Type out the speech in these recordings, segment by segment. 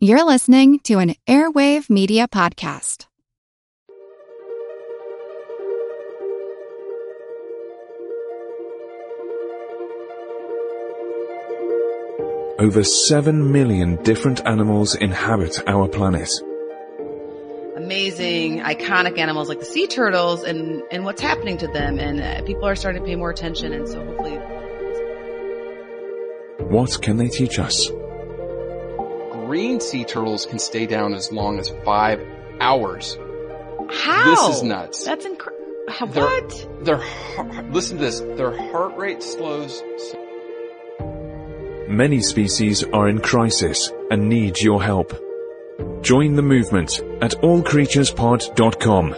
You're listening to an Airwave Media Podcast. Over 7 million different animals inhabit our planet. Amazing, iconic animals like the sea turtles and, and what's happening to them. And uh, people are starting to pay more attention. And so hopefully. What can they teach us? Green sea turtles can stay down as long as five hours. How? This is nuts. That's incredible. Their- What? Their heart, listen to this. Their heart rate slows. Many species are in crisis and need your help. Join the movement at allcreaturespod.com.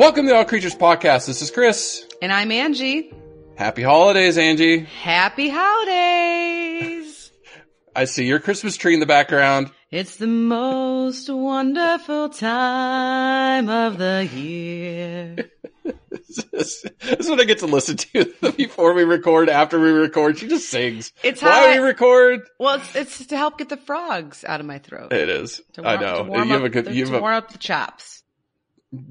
Welcome to the All Creatures Podcast. This is Chris. And I'm Angie. Happy holidays, Angie. Happy holidays. I see your Christmas tree in the background. it's the most wonderful time of the year. this is what I get to listen to before we record, after we record. She just sings. It's Why how we record? Well, it's, it's to help get the frogs out of my throat. It is. To I know. To You have up, a good, you to have a, warm up the chops.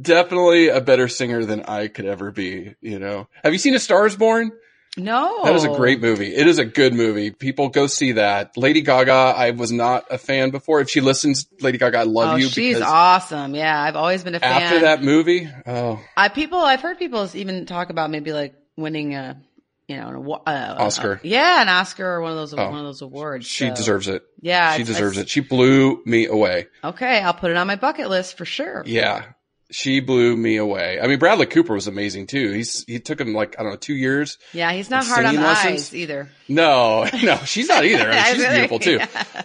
Definitely a better singer than I could ever be, you know. Have you seen A Star is Born? No. That is a great movie. It is a good movie. People go see that. Lady Gaga, I was not a fan before. If she listens, Lady Gaga, I love Oh, you she's awesome. Yeah, I've always been a fan. after that movie, oh, I people I've heard people even talk about maybe like winning a you know an uh, Oscar. uh, yeah, an Oscar or one of those Oh. one of those awards. she So, deserves it. Yeah, She it's- deserves it's- it. She blew me away. Okay, I'll put it on my bucket list for sure. Yeah. She blew me away. I mean, Bradley Cooper was amazing too. He's, he took him like, I don't know, two years. Yeah, he's not hard on the lessons? eyes either. No, no, she's not either. I mean, she's beautiful too. Yeah.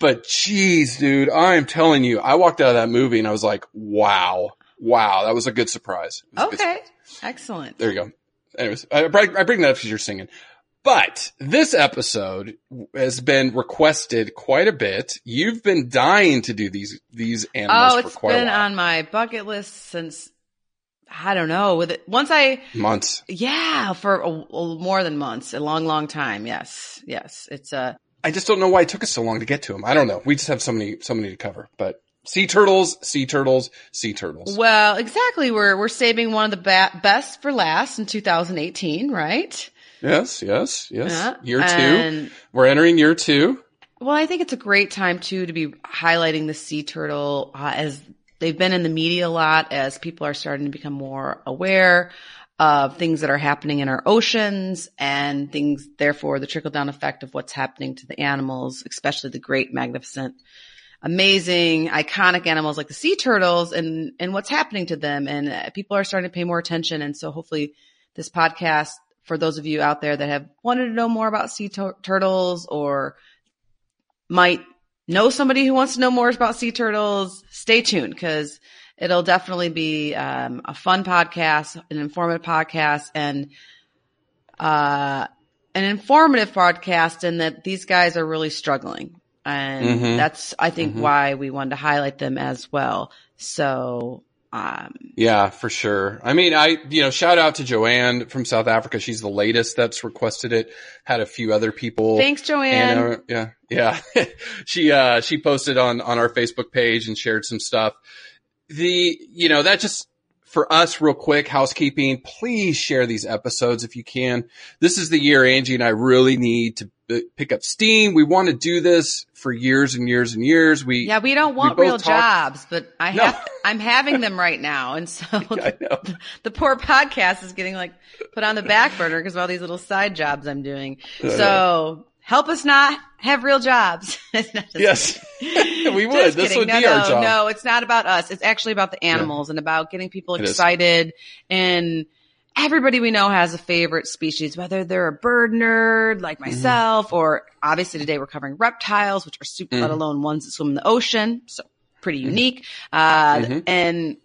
But geez, dude, I'm telling you, I walked out of that movie and I was like, wow, wow, that was a good surprise. A good Okay, excellent. There you go. Anyways, I, I bring that up because you're singing. But this episode has been requested quite a bit. You've been dying to do these these animals Oh, for it's quite been a while. on my bucket list since I don't know. With it once I months. yeah for a, a- more than months, a long, long time. Yes, yes. It's a. I just don't know why it took us so long to get to them. I don't know. We just have so many so many to cover. But sea turtles, sea turtles, sea turtles. Well, exactly. We're we're saving one of the ba- best for last in 2018, right? Yes, yes, yes. Yeah. Year two. And, We're entering year two. well, I think it's a great time too to be highlighting the sea turtle uh, as they've been in the media a lot as people are starting to become more aware of things that are happening in our oceans and things, therefore the trickle down effect of what's happening to the animals, especially the great, magnificent, amazing, iconic animals like the sea turtles and, and what's happening to them. And uh, people are starting to pay more attention. And so hopefully this podcast, for those of you out there that have wanted to know more about sea tur- turtles or might know somebody who wants to know more about sea turtles, stay tuned because it'll definitely be um, a fun podcast, an informative podcast, and uh, an informative podcast in that these guys are really struggling. And Mhm. that's, I think, Mhm. why we wanted to highlight them as well. So, um, Yeah, for sure. I mean, I, you know, shout out to Joanne from South Africa. She's the latest that's requested it. Had a few other people. thanks, Joanne. And, uh, yeah, yeah. she, uh, she posted on, on our Facebook page and shared some stuff. The, you know, that just, for us real quick, housekeeping, please share these episodes if you can. This is the year Angie and I really need to pick up steam. We want to do this for years and years and years. We, Yeah, we don't want both real talk- jobs, but I No. have, I'm having them right now. And so know. the poor podcast is getting like put on the back burner because of all these little side jobs I'm doing. I So help us not have real jobs. Yes, we would. This would no, be no, our job. No, it's not about us. It's actually about the animals and about getting people It is. excited. And everybody we know has a favorite species, whether they're a bird nerd Mm-hmm. like myself, or obviously today we're covering reptiles, which are super, let Mhm. alone ones that swim in the ocean. So pretty unique. Uh, Mhm. and,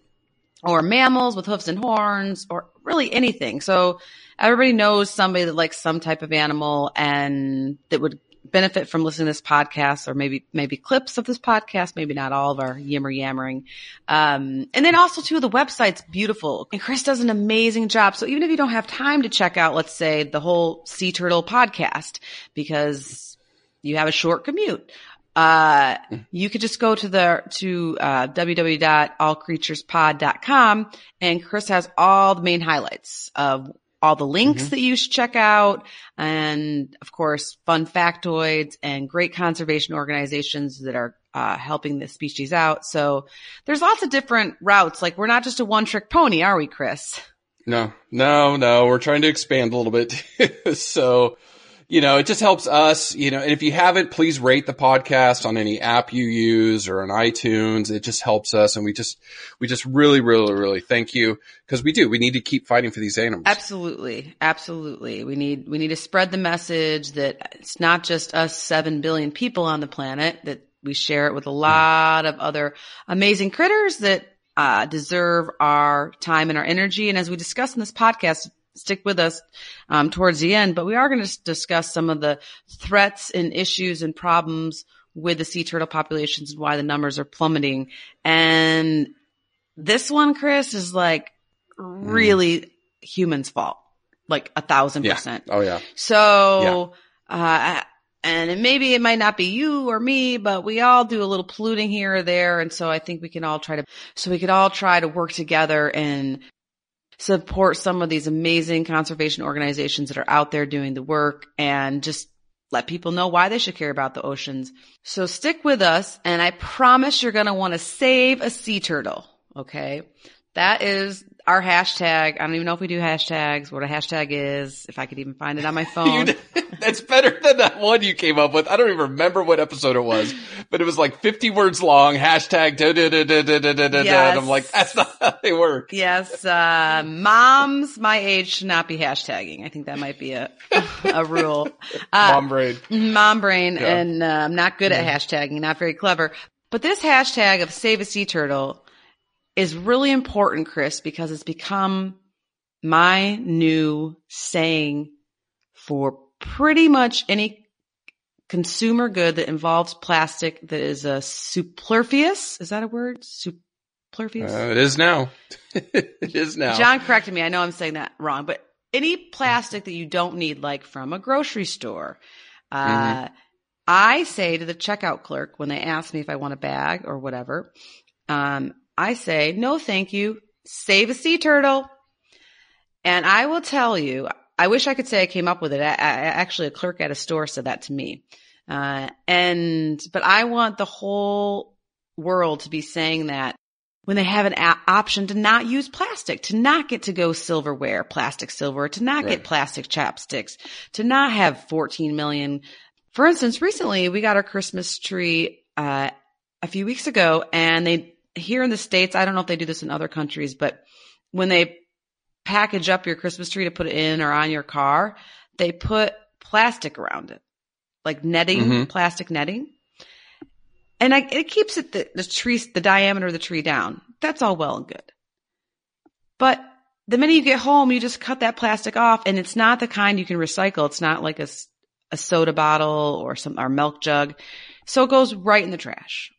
or mammals with hoofs and horns, or really anything. So everybody knows somebody that likes some type of animal and that would benefit from listening to this podcast or maybe, maybe clips of this podcast, maybe not all of our yammer yammering. Um, and then also too, the website's beautiful and Chris does an amazing job. So even if you don't have time to check out, let's say the whole Sea Turtle podcast because you have a short commute, uh, you could just go to the, to, uh, www.allcreaturespod.com and Chris has all the main highlights of all the links Mhm. that you should check out and of course fun factoids and great conservation organizations that are uh, helping the species out. So there's lots of different routes. Like we're not just a one trick pony, are we, Chris? No, no, no. We're trying to expand a little bit. so, you know, it just helps us, you know, and if you haven't, please rate the podcast on any app you use or on iTunes. It just helps us. And we just, we just really, really, really thank you because we do. We need to keep fighting for these animals. Absolutely. Absolutely. We need, we need to spread the message that it's not just us 7 billion people on the planet, that we share it with a lot of other amazing critters that uh, deserve our time and our energy. And as we discuss in this podcast, stick with us um, towards the end, but we are going to discuss some of the threats and issues and problems with the sea turtle populations and why the numbers are plummeting. And this one, Chris, is like really humans' fault, like a thousand yeah. percent. Oh yeah. So, uh, and it, maybe it might not be you or me, but we all do a little polluting here or there. And so I think we can all try to, so we could all try to work together and support some of these amazing conservation organizations that are out there doing the work and just let people know why they should care about the oceans. So stick with us and I promise you're going to want to save a sea turtle. Okay. That is our hashtag. I don't even know if we do hashtags, what a hashtag is, if I could even find it on my phone. that's better than that one you came up with. I don't even remember what episode it was, but it was like 50 words long, hashtag da da da da da da da da. And I'm like, that's not how they work. Yes, uh, moms my age should not be hashtagging. I think that might be a a rule. Uh, Mom brain. mom brain, Yeah. and uh, I'm not good at hashtagging, not very clever. But this hashtag of save a sea turtle is really important, Chris, because it's become my new saying for pretty much any consumer good that involves plastic that is a superfluous. Is that a word? Superfluous? Uh, it is now. it is now. John corrected me. I know I'm saying that wrong, but any plastic that you don't need, like from a grocery store, uh, I say to the checkout clerk when they ask me if I want a bag or whatever, um, I say, no, thank you. Save a sea turtle. And I will tell you, I wish I could say I came up with it. I, I, actually, a clerk at a store said that to me. Uh, and, but I want the whole world to be saying that when they have an a- option to not use plastic, to not get to go silverware, plastic silverware, to not Right. get plastic chapsticks, to not have 14 million. For instance, recently we got our Christmas tree, uh, a few weeks ago and they, here in the States, I don't know if they do this in other countries, but when they package up your Christmas tree to put it in or on your car, they put plastic around it, like netting, Mhm. plastic netting. And I, it keeps it the, the tree, the diameter of the tree down. That's all well and good. But the minute you get home, you just cut that plastic off and it's not the kind you can recycle. It's not like a, a soda bottle or some, or milk jug. So it goes right in the trash,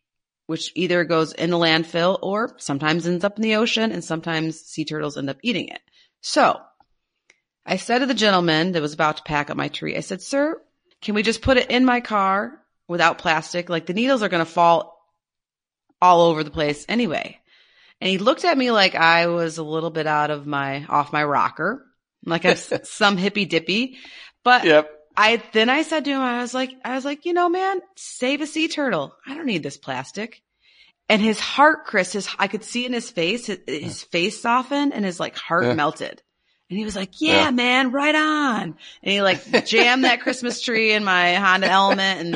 which either goes in the landfill or sometimes ends up in the ocean and sometimes sea turtles end up eating it. So I said to the gentleman that was about to pack up my tree, I said, sir, can we just put it in my car without plastic? Like the needles are going to fall all over the place anyway. And he looked at me like I was a little bit out of my, off my rocker, like I'm some hippy dippy. But Yep. I, then I said to him, I was like, I was like, you know, man, save a sea turtle. I don't need this plastic. And his heart, Chris, his, I could see in his face, his, his face softened and his like heart Yeah. melted. And he was like, yeah, Yeah. man, right on. And he like jammed that Christmas tree in my Honda Element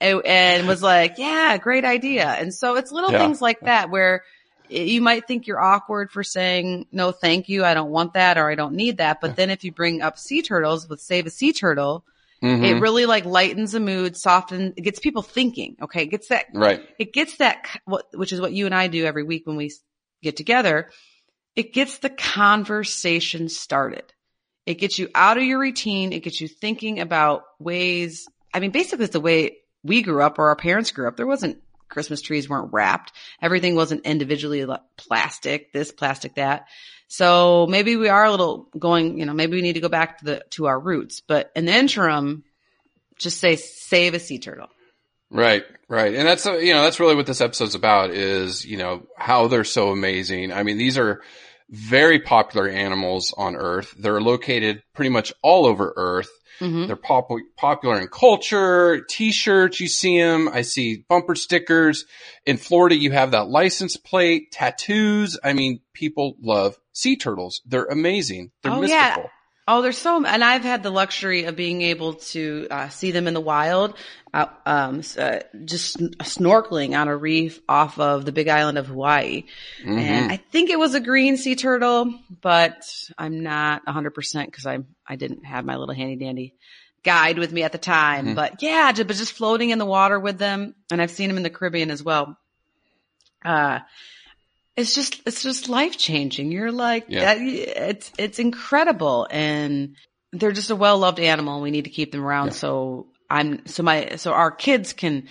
and, and- was like, yeah, great idea. And so it's little Yeah. things like that where you might think you're awkward for saying, no, thank you. I don't want that or I don't need that. But then if you bring up sea turtles with save a sea turtle, Mhm. it really like lightens the mood, softens, it gets people thinking. Okay. It gets that, right. it gets that, what, which is what you and I do every week when we get together. It gets the conversation started. It gets you out of your routine. It gets you thinking about ways I mean, basically it's the way we grew up or our parents grew up. There wasn't Christmas trees weren't wrapped. Everything wasn't individually plastic, this plastic, that. So maybe we are a little going, you know, maybe we need to go back to the, to our roots, but in the interim, just say save a sea turtle. Right, right. And that's, you know, that's really what this episode's about is, you know, how they're so amazing. I mean, these are very popular animals on Earth. They're located pretty much all over Earth. Mm-hmm. They're pop- popular in culture, t-shirts, you see them. I see bumper stickers. In Florida, you have that license plate, tattoos. I mean, people love sea turtles. They're amazing. They're oh, mystical. Yeah. Oh, there's so, and I've had the luxury of being able to uh, see them in the wild, uh, um, uh, just snorkeling on a reef off of the Big Island of Hawaii. Mm-hmm. And I think it was a green sea turtle, but I'm not 100 percent because I I didn't have my little handy dandy guide with me at the time. Mm-hmm. But yeah, just, but just floating in the water with them, and I've seen them in the Caribbean as well. Uh, it's just it's just life changing. You're like yeah. that, it's it's incredible, and they're just a well loved animal. We need to keep them around. Yeah. So I'm so my so our kids can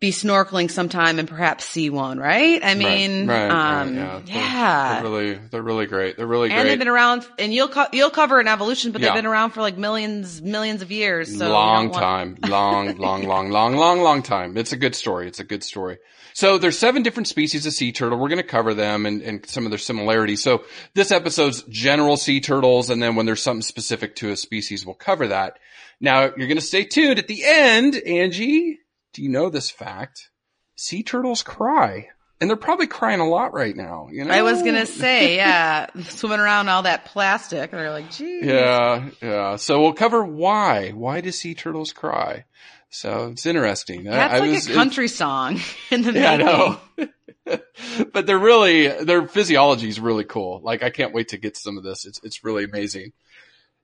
be snorkeling sometime and perhaps see one, right? I mean, right, right, um, right, yeah, yeah. They're, they're, really, they're really great. They're really great. And they've been around, and you'll co- you'll cover an evolution, but yeah. they've been around for like millions, millions of years. So long time, long, long, long, long, long, long time. It's a good story. It's a good story. So there's seven different species of sea turtle. We're going to cover them and, and some of their similarities. So this episode's general sea turtles, and then when there's something specific to a species, we'll cover that. Now you're going to stay tuned at the end, Angie do you know this fact? Sea turtles cry. And they're probably crying a lot right now, you know? I was gonna say, yeah, swimming around all that plastic. And they're like, geez. Yeah, yeah. So we'll cover why. Why do sea turtles cry? So it's interesting. That's I, like I was, a country it, song in the yeah, making. I know. but they're really, their physiology is really cool. Like I can't wait to get some of this. It's, it's really amazing.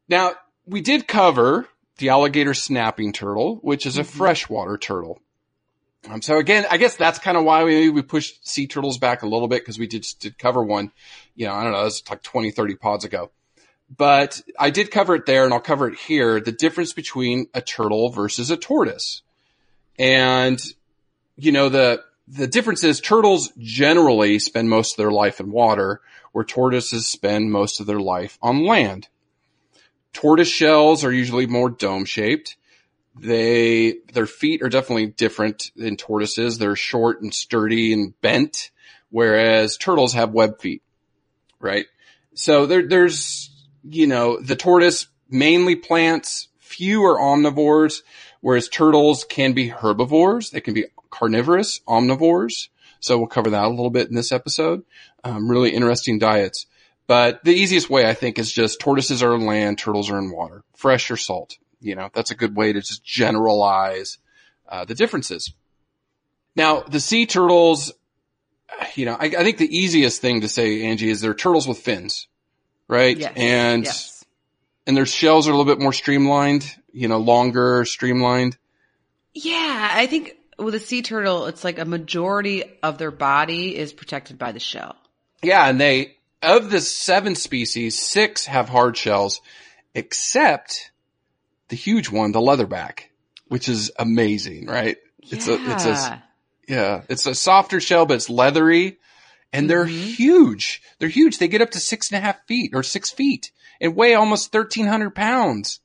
Now, we did cover the alligator snapping turtle, which is a mm-hmm. freshwater turtle. Um, so again, I guess that's kind of why we, we pushed sea turtles back a little bit because we did, did cover one, you know, I don't know, it was like 20, 30 pods ago. But I did cover it there and I'll cover it here. The difference between a turtle versus a tortoise. And, you know, the, the difference is turtles generally spend most of their life in water where tortoises spend most of their life on land. Tortoise shells are usually more dome shaped. They, their feet are definitely different than tortoises. They're short and sturdy and bent, whereas turtles have web feet, right? So there, there's, you know, the tortoise mainly plants, few are omnivores, whereas turtles can be herbivores. They can be carnivorous, omnivores. So we'll cover that a little bit in this episode. Um, really interesting diets. But the easiest way, I think, is just tortoises are in land, turtles are in water, fresh or salt. You know, that's a good way to just generalize uh, the differences. Now, the sea turtles, you know, I, I, think the easiest thing to say, Angie, is they're turtles with fins, right? Yes. And yes. and their shells are a little bit more streamlined, you know, longer, streamlined. Yeah, I think with a sea turtle, it's like a majority of their body is protected by the shell. Yeah, and they of the seven species, six have hard shells, except the huge one, the leatherback, which is amazing, right? Yeah. It's a, it's a, yeah, it's a softer shell, but it's leathery and they're mm-hmm. huge. They're huge. They get up to six and a half feet or six feet and weigh almost 1300 pounds.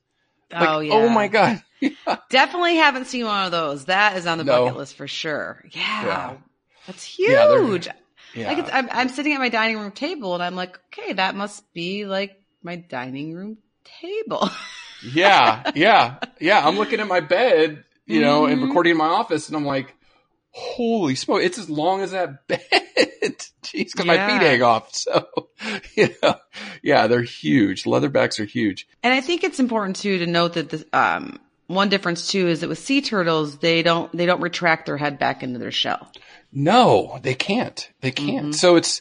Like, oh, yeah. Oh my God. Definitely haven't seen one of those. That is on the no. bucket list for sure. Yeah. yeah. That's huge. Yeah. Like I'm, I'm sitting at my dining room table and I'm like, okay, that must be like my dining room table. yeah, yeah, yeah. I'm looking at my bed, you know, mm-hmm. and recording in my office, and I'm like, holy smoke, it's as long as that bed. Jeez, because yeah. my feet hang off. So, yeah, yeah, they're huge. Leatherbacks are huge. And I think it's important too to note that the um, one difference too is that with sea turtles, they don't they don't retract their head back into their shell. No, they can't. They can't. Mm-hmm. So it's,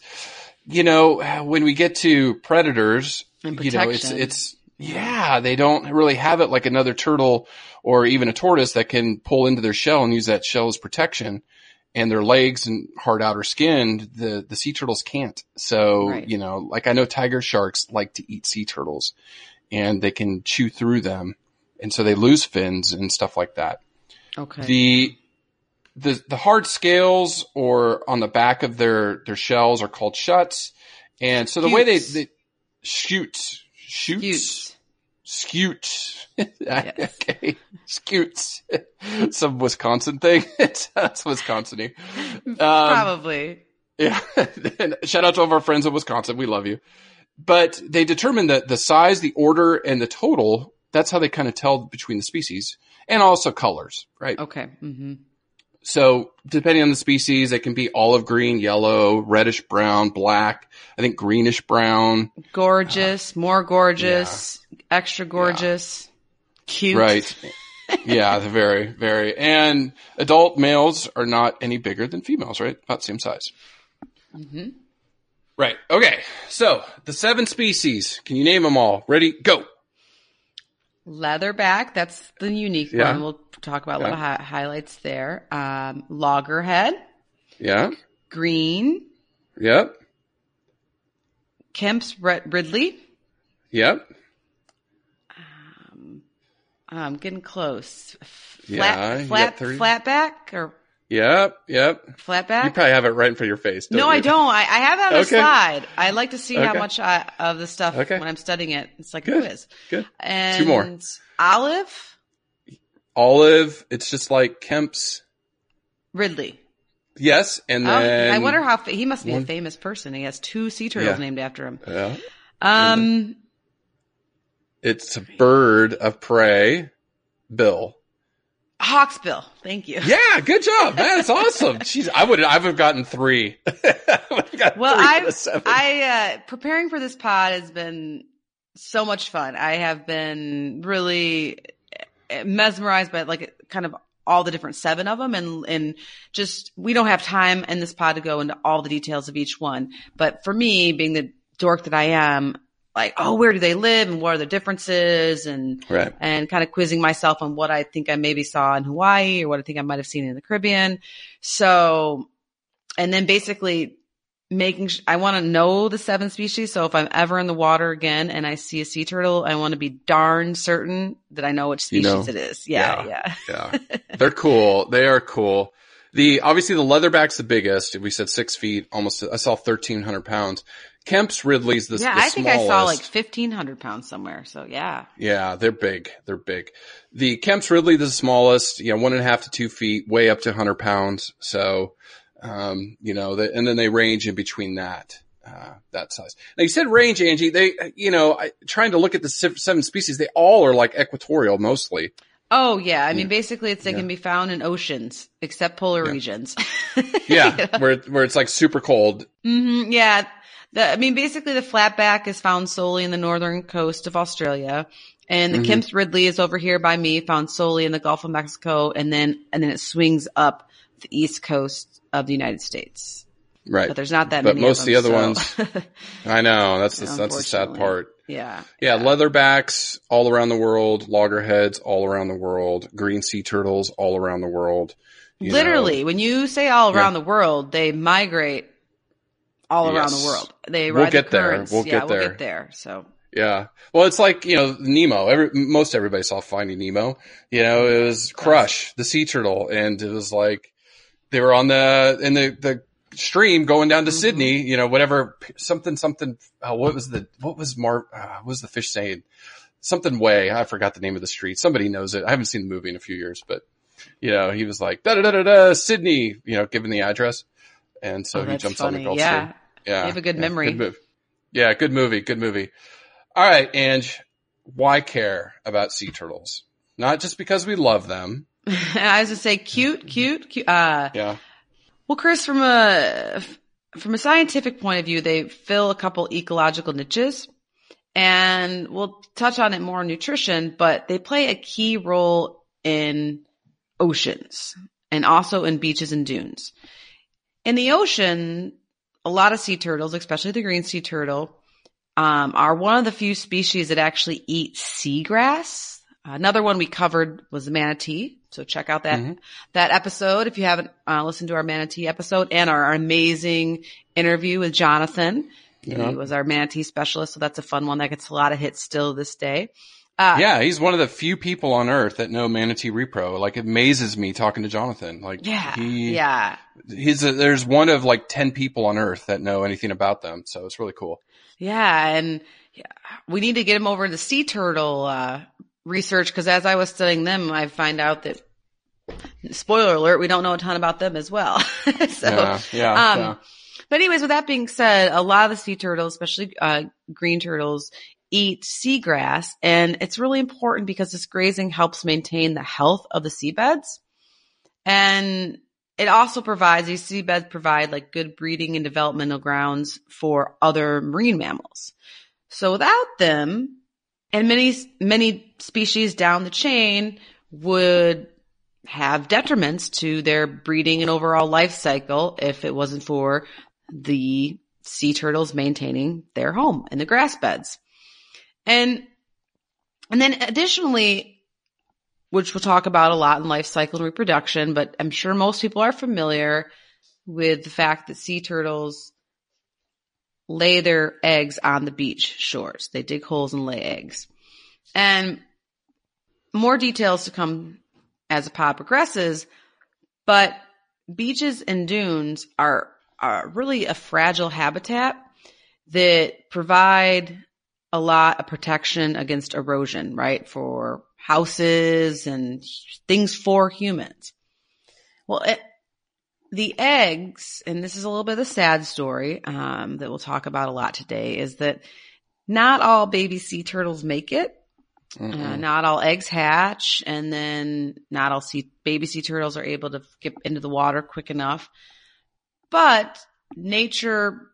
you know, when we get to predators, you know, it's, it's, yeah, they don't really have it like another turtle or even a tortoise that can pull into their shell and use that shell as protection. And their legs and hard outer skin, the, the sea turtles can't. So, right. you know, like I know tiger sharks like to eat sea turtles and they can chew through them and so they lose fins and stuff like that. Okay. The the the hard scales or on the back of their their shells are called shuts, and so the way they, they shoots shoots. Scute Yes. okay scutes some Wisconsin thing that's Wisconsin um, Probably. yeah. Shout out to all of our friends in Wisconsin. We love you. But they determine that the size, the order, and the total, that's how they kind of tell between the species and also colors, right? Okay. hmm So depending on the species, it can be olive green, yellow, reddish brown, black, I think greenish brown. Gorgeous, more gorgeous, extra gorgeous, cute. Right. yeah, they're very, very. And adult males are not any bigger than females, right? About the same size. hmm Right. Okay. So the seven species. Can you name them all? Ready? Go. Leatherback, that's the unique Yeah. one. We'll talk about Yeah. little hi- highlights there. Um, loggerhead, Yeah. green, Yep. Kemp's Ridley. Yep. I'm getting close. F- Yeah, Flat, you flat, got 30. flatback or Yep. Yep. flatback? You probably have it right in front of your face. Don't no, you? I don't. I, I have that on Okay. a slide. I like to see how much I, of the stuff Okay. when I'm studying it. It's like Good. a quiz. Good. And Two more. Olive Olive. It's just like Kemp's. Ridley. Yes. And Oh, then. I wonder how fa- he must be one- a famous person. He has two sea turtles Yeah. named after him. Yeah. Um, It's a bird of prey. Bill. Hawksbill. Thank you. Yeah. Good job. Man, That's awesome. Jeez, I would. I would have gotten three. I gotten Well, three I. I, uh, preparing for this pod has been so much fun. I have been really uh, mesmerized by like kind of all the different seven of them and, and just, we don't have time in this pod to go into all the details of each one. But for me, being the dork that I am, like, oh, where do they live and what are the differences and, right. and kind of quizzing myself on what I think I maybe saw in Hawaii or what I think I might have seen in the Caribbean. So, and then basically making, sh- I want to know the seven species. So if I'm ever in the water again and I see a sea turtle, I want to be darn certain that I know which You species know. it is. Yeah. Yeah. Yeah. They're cool. They are cool. The, obviously the leatherback's the biggest. We said six feet, almost, I saw 1300 pounds. Kemp's Ridley's the, smallest. Yeah. the I think I saw like 1500 pounds somewhere. So yeah. Yeah, they're big. They're big. The Kemp's Ridley, the smallest, you know, one and a half to two feet, way up to 100 pounds. So, um, you know, the, and then they range in between that, uh, that size. Now you said range, Angie. They, you know, I, trying to look at the seven species, they all are like equatorial mostly. Oh yeah. I mean, Yeah. basically it's, they Yeah. can be found in oceans except polar Yeah. regions. Yeah, where where it's like super cold. hmm yeah. The, I mean, basically the flatback is found solely in the northern coast of Australia. And the Mhm. Kemp's Ridley is over here by me, found solely in the Gulf of Mexico. And then, and then it swings up the east coast of the United States. Right. But there's not that But many most of the other them, ones- I know. That's the, that's the sad part. yeah. Yeah, leatherbacks all around the world, loggerheads all around the world, green sea turtles all around the world. you know. Literally, when you say all around Yeah. the world, they migrate all around the world. They We'll ride get the there. We'll yeah, get we'll there. get there. So Yeah. Well, it's like, you know, Nemo. Every, most everybody saw Finding Nemo. You know, it was Crush, the sea turtle. And it was like, they were on the, in the, the stream going down to Mhm. Sydney, you know, whatever, something, something, uh, what was the, what was Mar, uh, what was the fish saying? Something way. I forgot the name of the street. Somebody knows it. I haven't seen the movie in a few years, but, you know, he was like, da da da da da, Sydney, you know, given the address. And so Oh, he jumps on the funny. Gulf Yeah. Stream. Yeah. You have a good yeah, memory. Good. Yeah, good movie. Good movie. All right, Ange, why care about sea turtles? Not just because we love them. I was gonna say cute, cute, cute. Uh, Yeah. well, Chris, from a from a scientific point of view, they fill a couple ecological niches, and we'll touch on it more in nutrition. But they play a key role in oceans and also in beaches and dunes. In the ocean, a lot of sea turtles, especially the green sea turtle, um, are one of the few species that actually eat seagrass. Another one we covered was the manatee. So check out that Mhm. that episode if you haven't uh, listened to our manatee episode and our amazing interview with Jonathan. Yeah. He was our manatee specialist, so that's a fun one that gets a lot of hits still this day. Uh, yeah, he's one of the few people on earth that know Manatee Repro. Like it amazes me talking to Jonathan. Like Yeah. he, yeah. he's a, there's one of like 10 people on earth that know anything about them. So it's really cool. Yeah. And we need to get him over into sea turtle, uh, research because as I was studying them, I find out that spoiler alert, we don't know a ton about them as well. so, yeah. Yeah. um, yeah. But anyways, with that being said, a lot of the sea turtles, especially uh, green turtles, eat seagrass, and it's really important because this grazing helps maintain the health of the seabeds, and it also provides these seabeds provide like good breeding and developmental grounds for other marine mammals. So without them, and many many species down the chain would have detriments to their breeding and overall life cycle if it wasn't for the sea turtles maintaining their home in the grass beds. And, and then additionally, which we'll talk about a lot in life cycle and reproduction, but I'm sure most people are familiar with the fact that sea turtles lay their eggs on the beach shores. They dig holes and lay eggs. And more details to come as the pod progresses, but beaches and dunes are, are really a fragile habitat that provide a lot of protection against erosion, right? For houses and things for humans. Well, it, the eggs, and this is a little bit of a sad story um, that we'll talk about a lot today, is that not all baby sea turtles make it. Uh, not all eggs hatch, and then not all sea, baby sea turtles are able to get into the water quick enough. But nature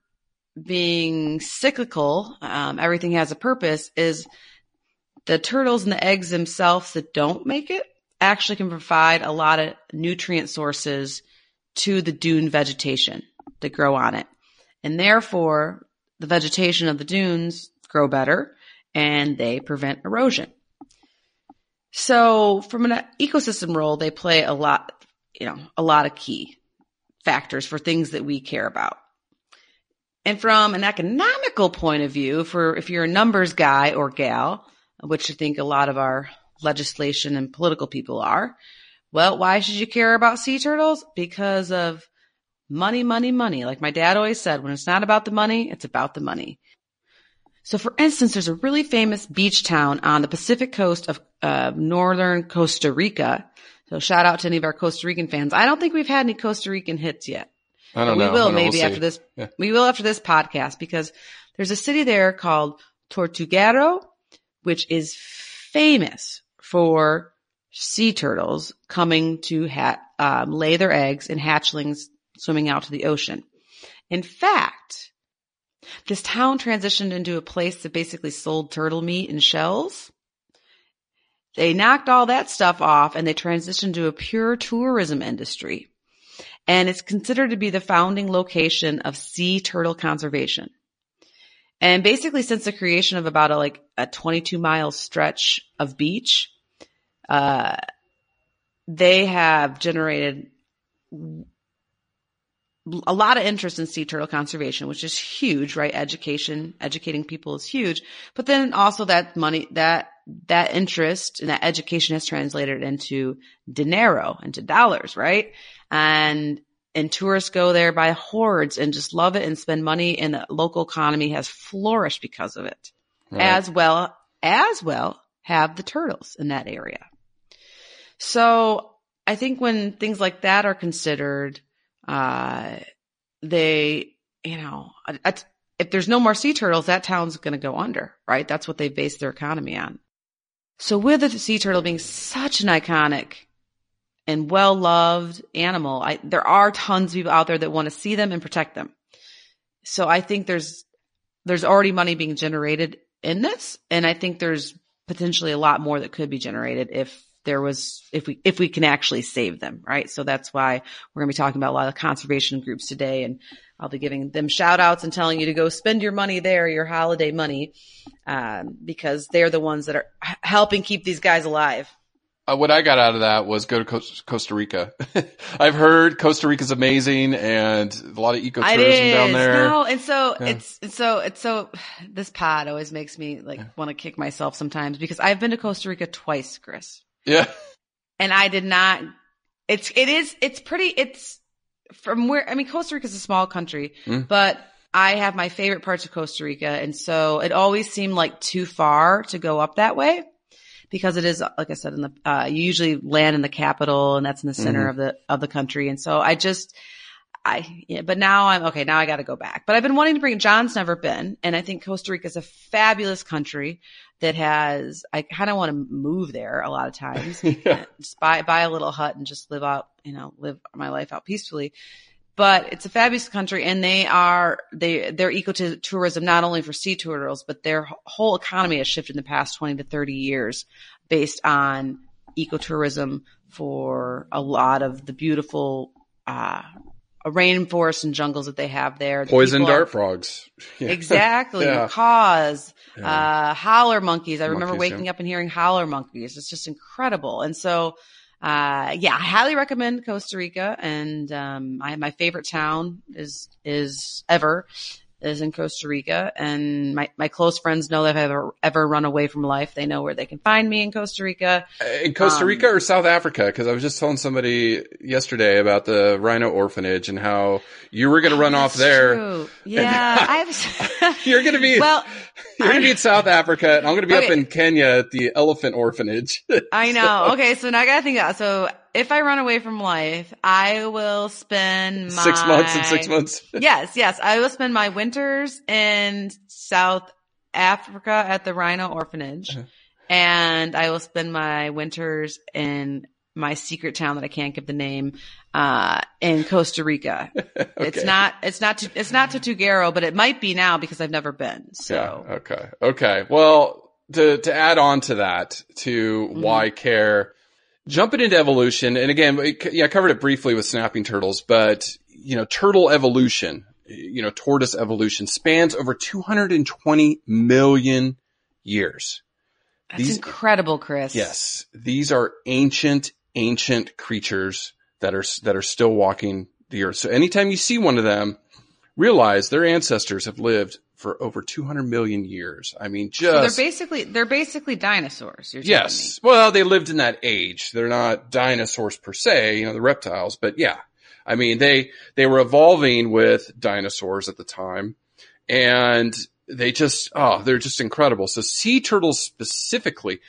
being cyclical, um, everything has a purpose, is the turtles and the eggs themselves that don't make it actually can provide a lot of nutrient sources to the dune vegetation that grow on it. And therefore, the vegetation of the dunes grow better and they prevent erosion. So from an ecosystem role, they play a lot, you know, a lot of key factors for things that we care about. And from an economical point of view, for if you're a numbers guy or gal, which I think a lot of our legislation and political people are, well, why should you care about sea turtles? Because of money, money, money. Like my dad always said, when it's not about the money, it's about the money. So for instance, there's a really famous beach town on the Pacific coast of uh, northern Costa Rica. So shout out to any of our Costa Rican fans. I don't think we've had any Costa Rican hits yet. I don't we know. will know. maybe We'll after this. Yeah. We will after this podcast because there's a city there called Tortuguero, which is famous for sea turtles coming to ha- um, lay their eggs and hatchlings swimming out to the ocean. In fact, this town transitioned into a place that basically sold turtle meat and shells. They knocked all that stuff off and they transitioned to a pure tourism industry. And it's considered to be the founding location of sea turtle conservation. And basically since the creation of about a, like a 22 mile stretch of beach, uh, they have generated a lot of interest in sea turtle conservation, which is huge, right? Education, educating people is huge. But then also that money, that, that interest and that education has translated into dinero, into dollars, right? And, and tourists go there by hordes and just love it and spend money and the local economy has flourished because of it. Right. As well, as well have the turtles in that area. So I think when things like that are considered, uh, they, you know, if there's no more sea turtles, that town's going to go under, right? That's what they base their economy on. So with the sea turtle being such an iconic and well loved animal, I, there are tons of people out there that want to see them and protect them. So I think there's, there's already money being generated in this. And I think there's potentially a lot more that could be generated if there was, if we, if we can actually save them, right? So that's why we're going to be talking about a lot of conservation groups today and I'll be giving them shout outs and telling you to go spend your money there, your holiday money, um, because they're the ones that are helping keep these guys alive. Uh, what I got out of that was go to Costa, Costa Rica. I've heard Costa Rica's amazing and a lot of ecotourism down there. No, and so Yeah. it's so it's so this pod always makes me like want to kick myself sometimes because I've been to Costa Rica twice, Chris. Yeah. and I did not. It's it is it's pretty. It's from where I mean Costa Rica is a small country, Mm. but I have my favorite parts of Costa Rica, and so it always seemed like too far to go up that way because it is like I said in the uh, you usually land in the capital, and that's in the center Mhm. of the of the country, and so I just. I, yeah, but now I'm okay. Now I got to go back. But I've been wanting to bring. John's never been, and I think Costa Rica is a fabulous country that has. I kind of want to move there a lot of times yeah. just buy buy a little hut and just live out, you know, live my life out peacefully. But it's a fabulous country, and they are they their ecotourism not only for sea turtles, but their whole economy has shifted in the past twenty to thirty years based on ecotourism for a lot of the beautiful uh, rainforests and jungles that they have there. The Poison people are- dart frogs. Yeah. Exactly. Yeah. Macaws, Yeah. uh, howler monkeys. I remember Monkeys, waking yeah. up and hearing howler monkeys. It's just incredible. And so, uh, yeah, I highly recommend Costa Rica. And, um, I, my favorite town is, is ever is in Costa Rica. And my, my close friends know that if I've ever, ever run away from life, they know where they can find me in Costa Rica. In Costa Um, Rica or South Africa? Because I was just telling somebody yesterday about the rhino orphanage and how you were going to run Oh, off there. true. Yeah. I've, You're going to be well, you're going to be in South Africa, and I'm going to be up in Kenya at the elephant orphanage. I know. Okay, so now I gotta think about so if I run away from life, I will spend my six months and six months. Yes, yes. I will spend my winters in South Africa at the Rhino Orphanage. Uh-huh. And I will spend my winters in my secret town that I can't give the name, uh, in Costa Rica. It's not, it's not, to, it's not Tortuguero, but it might be now because I've never been. So. Yeah. Okay. Okay. Well, to to add on to that, to Mm-hmm. why care, jumping into evolution, and again, yeah, I covered it briefly with snapping turtles, but you know, turtle evolution, you know, tortoise evolution spans over 220 million years. That's These- incredible, Chris. Yes, these are ancient, ancient creatures that are that are still walking the earth. So anytime you see one of them, realize their ancestors have lived for over 200 million years. I mean, So just they're basically, they're basically dinosaurs. Yes. Well, they lived in that age. They're not dinosaurs per se, you know, the reptiles, but yeah. I mean, they they were evolving with dinosaurs at the time, and they just oh, they're just incredible. So sea turtles specifically,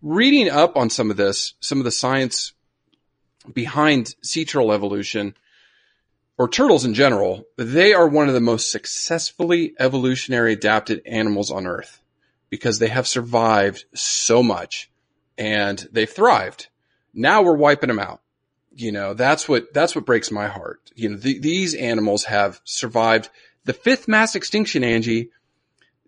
reading up on some of this, some of the science behind sea turtle evolution or turtles in general, they are one of the most successfully evolutionary adapted animals on earth because they have survived so much and they've thrived. Now we're wiping them out. You know, that's what, that's what breaks my heart. You know, th- these animals have survived the fifth mass extinction, Angie.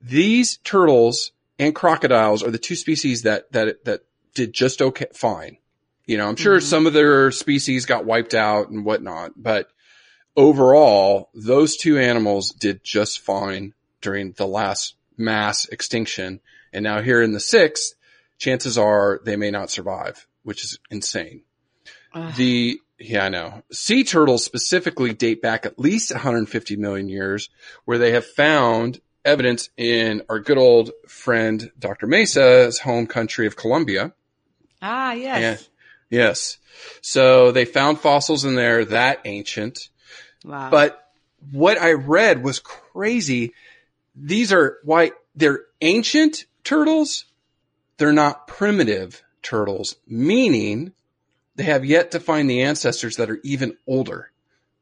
These turtles and crocodiles are the two species that, that, that did just okay, fine. You know, I'm sure Mhm. some of their species got wiped out and whatnot, but overall, those two animals did just fine during the last mass extinction. And now here in the sixth, chances are they may not survive, which is insane. The, yeah, I know. Sea turtles specifically date back at least 150 million years where they have found evidence in our good old friend Dr. Mesa's home country of Colombia. Ah, yes. And- yes. So they found fossils in there that ancient. Wow. But what I read was crazy. These are why they're ancient turtles. They're not primitive turtles, meaning they have yet to find the ancestors that are even older.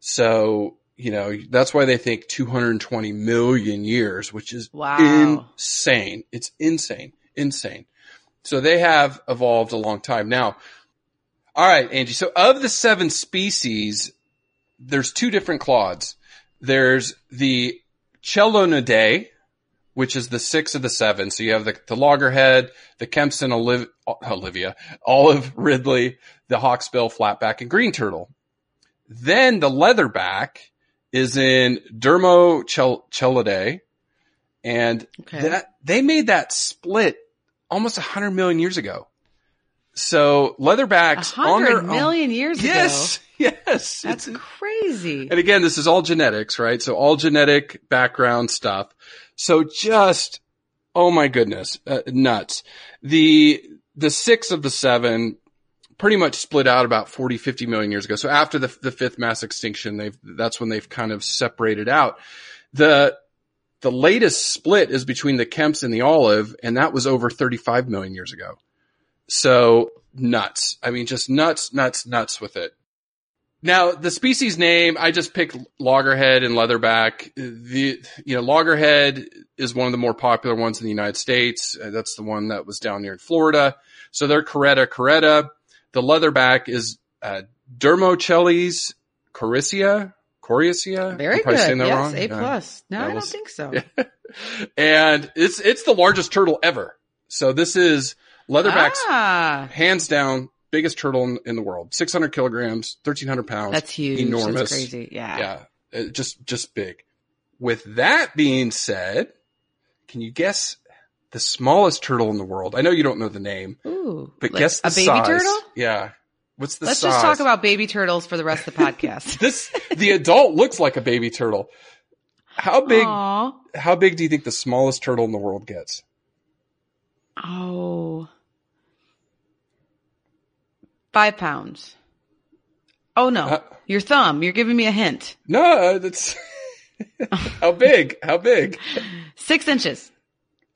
So, you know, that's why they think 220 million years, which is Wow. insane. It's insane, insane. So they have evolved a long time. Now, all right, Angie. So of the seven species, there's two different clades. There's the Chelonidae, which is the six of the seven. So you have the, the loggerhead, the Kempson, Oliv- Olivia, olive ridley, the hawksbill, flatback, and green turtle. Then the leatherback is in Dermochelyidae, and okay. that they made that split almost 100 million years ago. So leatherbacks on their hundred million years own. Yes, yes. ago. That's It's- crazy. and again, this is all genetics, right? So all genetic background stuff. So just, oh my goodness, uh, nuts. The, the six of the seven pretty much split out about 40, 50 million years ago. So after the, the fifth mass extinction, they've, that's when they've kind of separated out. The, the latest split is between the Kemps and the Olive, and that was over 35 million years ago. So nuts. I mean, just nuts, nuts, nuts with it. Now, the species name, I just picked loggerhead and leatherback. The, you know, loggerhead is one of the more popular ones in the United States. Uh, that's the one that was down near Florida. So they're Caretta caretta. The leatherback is, uh, Dermochelys coriacea, coriacea. Very good. saying that Yes, wrong. A Yeah. plus. No, I don't think so. and it's, it's the largest turtle ever. So this is leatherback's Ah, hands down biggest turtle in, in the world 600 kilograms 1300 pounds that's huge. enormous That's crazy. Yeah. yeah uh, just just big with that being said can you guess the smallest turtle in the world i know you don't know the name Ooh. but like guess the size. a baby size. turtle? yeah what's the Let's size just talk about baby turtles for the rest of the podcast. this the adult looks like a baby turtle how big Aw. how big do you think the smallest turtle in the world gets Oh. Five pounds. Oh no. Uh, Your thumb. You're giving me a hint. no that's how big how big Six inches.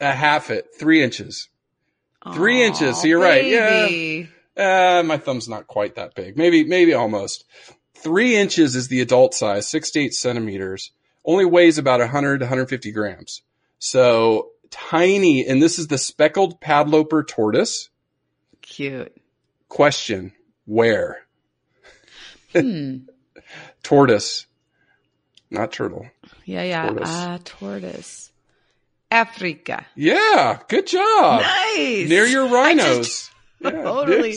a half it three inches Three Aw, inches, so you're right, yeah. Uh, my thumb's not quite that big. Maybe, maybe almost. Three inches is the adult size, six to eight centimeters. Only weighs about 100 to 150 grams. So tiny. And this is the speckled padloper tortoise. Cute. Question. Where? Hmm. Tortoise. Not turtle. Yeah, yeah. Tortoise. Ah, tortoise. Africa. Yeah. Good job. Nice. Near your I just rhinos. Yeah. totally.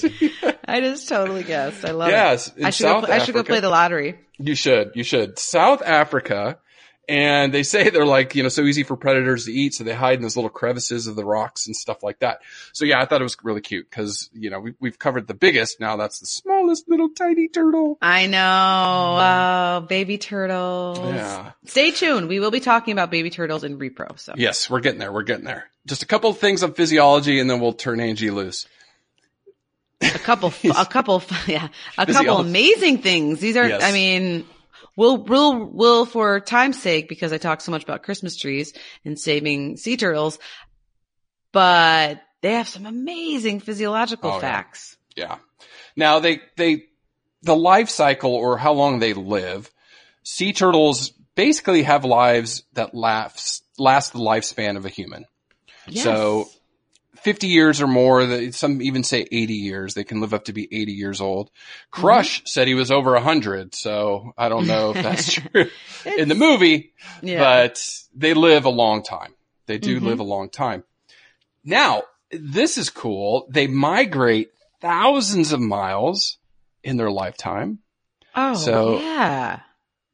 I just totally guessed. I love Yes, it. in I should, South go, pl- I should go play the lottery. You should. You should. South Africa. And they say they're like, you know, so easy for predators to eat. So they hide in those little crevices of the rocks and stuff like that. So yeah, I thought it was really cute because, you know, we, we've covered the biggest. Now that's the smallest little tiny turtle. I know. Oh, baby turtles. Yeah. Stay tuned. We will be talking about baby turtles in repro. So Yes, we're getting there. We're getting there. Just a couple of things on physiology and then we'll turn Angie loose. a couple, a couple, yeah, a couple amazing things. These are, Yes. I mean, we'll, we'll, we'll, for time's sake, because I talk so much about Christmas trees and saving sea turtles, but they have some amazing physiological Oh, yeah. facts. Yeah. Now they, they, the life cycle or how long they live, sea turtles basically have lives that last, last the lifespan of a human. Yes. So 50 years or more, some even say 80 years. They can live up to be 80 years old. Crush said he was over 100. So I don't know if that's true in the movie, yeah. but they live a long time. They do Mhm. live a long time. Now, this is cool. They migrate thousands of miles in their lifetime. oh, so- yeah.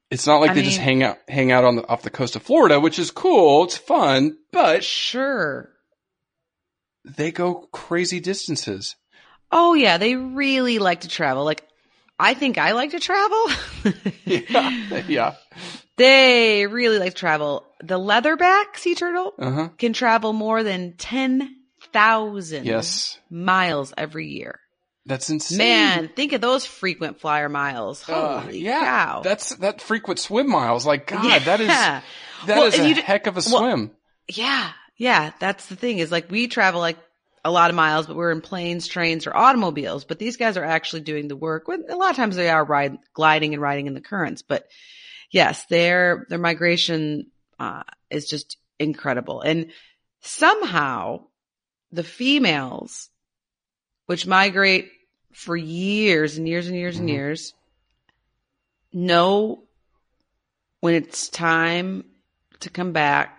It's not like I they just hang out, hang out on the, off the coast of Florida, which is cool. It's fun, but Sure. They go crazy distances. Oh yeah, they really like to travel. Like, I think I like to travel. yeah. Yeah. They really like to travel. The leatherback sea turtle Uh huh. can travel more than 10,000 Yes. miles every year. That's insane. Man, think of those frequent flyer miles. Uh, Holy yeah. cow. That's that frequent swim miles. Like God, that is Yeah. that Well, is a you heck of a well, swim. Yeah. Yeah. That's the thing is like we travel like a lot of miles, but we're in planes, trains, or automobiles. But these guys are actually doing the work. A lot of times they are ride, gliding and riding in the currents, but yes, their, their migration, uh, is just incredible. And somehow the females, which migrate for years and years and years and Mhm. years, know when it's time to come back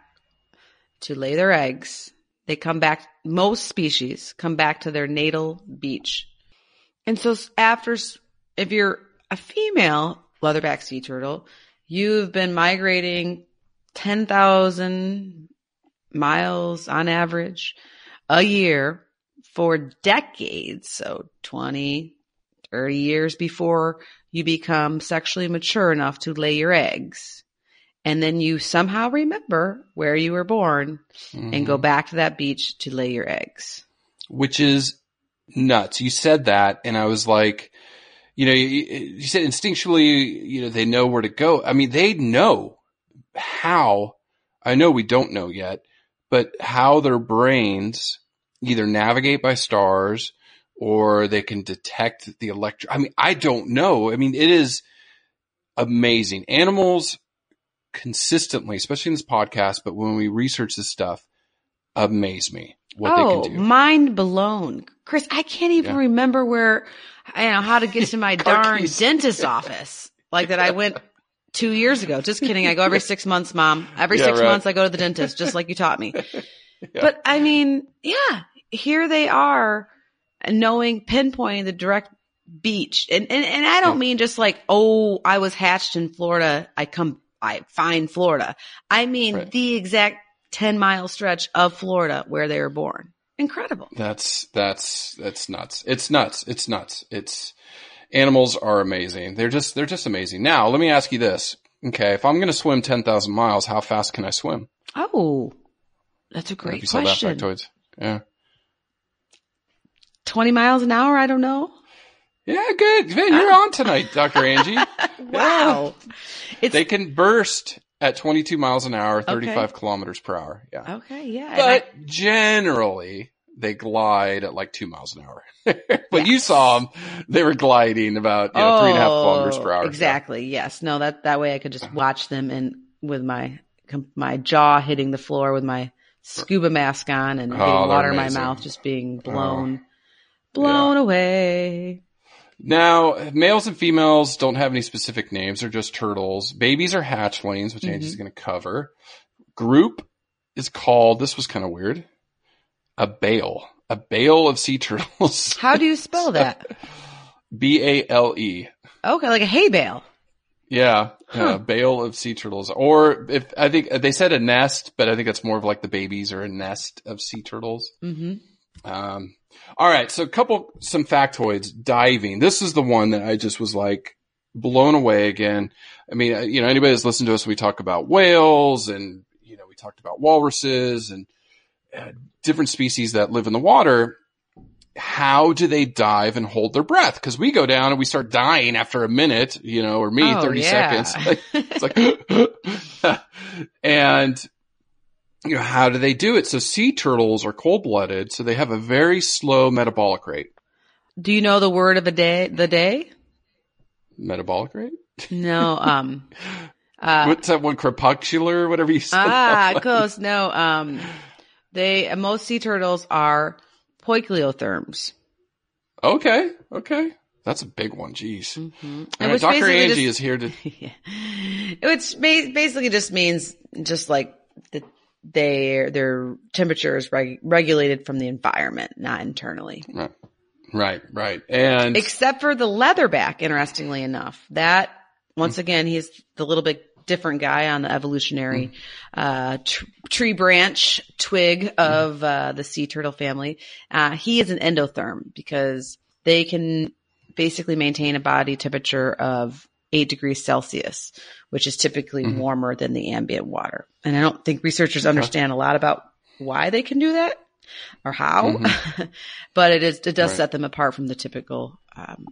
to lay their eggs. They come back, most species come back to their natal beach. And so after, if you're a female leatherback sea turtle, you've been migrating 10,000 miles on average a year for decades. So 20, 30 years before you become sexually mature enough to lay your eggs. And then you somehow remember where you were born and go Mhm. back to that beach to lay your eggs. which is nuts. You said that, and I was like, you know, you, you said instinctually, you know, they know where to go. I mean, they know how. I know we don't know yet, but how their brains either navigate by stars or they can detect the electric. I mean, I don't know. I mean, it is amazing. Animals consistently, especially in this podcast, but when we research this stuff, amaze me what oh, they can oh, do. mind blown. Chris, I can't even Yeah. remember where, I know how to get to my darn keys. dentist office. Like that I went two years ago. Just kidding. I go every six months, mom. Every Yeah, six right. months I go to the dentist, just like you taught me. Yeah. But I mean, yeah, here they are knowing, pinpointing the direct beach. And, and, and I don't mean just like, oh, I was hatched in Florida. I come, I find Florida. I mean Right. the exact 10 mile stretch of Florida where they were born. Incredible. That's that's that's nuts. It's nuts. It's nuts. It's animals are amazing. They're just they're just amazing. Now, let me ask you this. Okay, if I'm going to swim 10,000 miles, how fast can I swim? Oh, that's a I don't know if great you saw that question. Yeah. 20 miles an hour? I don't know. Yeah, good. Man, you're on tonight, Dr. Angie. Wow. They can burst at 22 miles an hour, 35 Okay. kilometers per hour. Yeah. okay. Yeah. and I- But generally, they glide at like two miles an hour. when you saw them, they were gliding about you know, three and a half oh, kilometers per hour. Oh, Exactly. Yes. No, that, that way I could just watch them and with my, my jaw hitting the floor with my scuba mask on and Oh, getting water in my. Oh. mouth, just being oh. blown, blown away. Now, males and females don't have any specific names. They're just turtles. Babies are hatchlings, which Angie's Mm-hmm. going to cover. Group is called, this was kind of weird, a bale. A bale of sea turtles. How do you spell that? B-A-L-E. Okay. Like a hay bale. Yeah, Huh. a bale of sea turtles. Or if, I think, they said a nest, but I think that's more of like the babies or a nest of sea turtles. hmm Um, all right. So a couple, some factoids diving. This is the one that I just was like blown away again. I mean, uh, you know, anybody that's listened to us, we talk about whales and, you know, we talked about walruses and uh, different species that live in the water. How do they dive and hold their breath? Cause we go down and we start dying after a minute, you know, or me, Oh, 30 yeah. seconds. Like, it's like, and you know, how do they do it? So sea turtles are cold blooded, so they have a very slow metabolic rate. Do you know the word of the day? The day? Metabolic rate? No. Um. Uh, What's that one? Crepuscular, whatever you said. ah, close. No. Um. They most sea turtles are poikilotherms. okay, okay. That's a big one. Jeez. Mm-hmm. Right, Dr. Angie is here to. Which basically just means just like that they their temperature is reg- regulated from the environment, not internally. Right, right, right. And Except for the leatherback, interestingly enough. That, once again, he's the little bit different guy on the evolutionary, uh, tr- tree branch twig of, uh, the sea turtle family. Uh, he is an endotherm because they can basically maintain a body temperature of eight degrees Celsius, which is typically Mhm. warmer than the ambient water. And I don't think researchers understand a lot about why they can do that or how, but it is, it does Right. set them apart from the typical, um,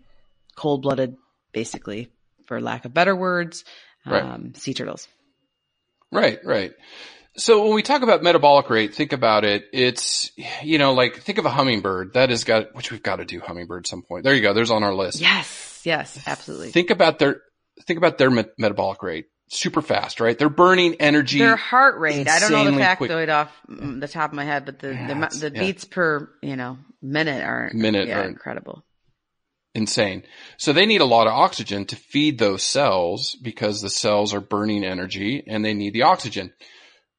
cold blooded, basically, for lack of better words, Right. um, sea turtles. Right, right. So when we talk about metabolic rate, think about it. It's, you know, like think of a hummingbird that has got, which we've got to do hummingbird some point. There you go. There's on our list. Yes, yes, absolutely. Think about their, think about their met- metabolic rate. Super fast, right? They're burning energy. Their heart rate, I don't know the factoid off the top of my head, but the, Yes, the, the yeah. beats per, you know, minute are, Minute yeah, are- incredible. insane. So they need a lot of oxygen to feed those cells because the cells are burning energy and they need the oxygen.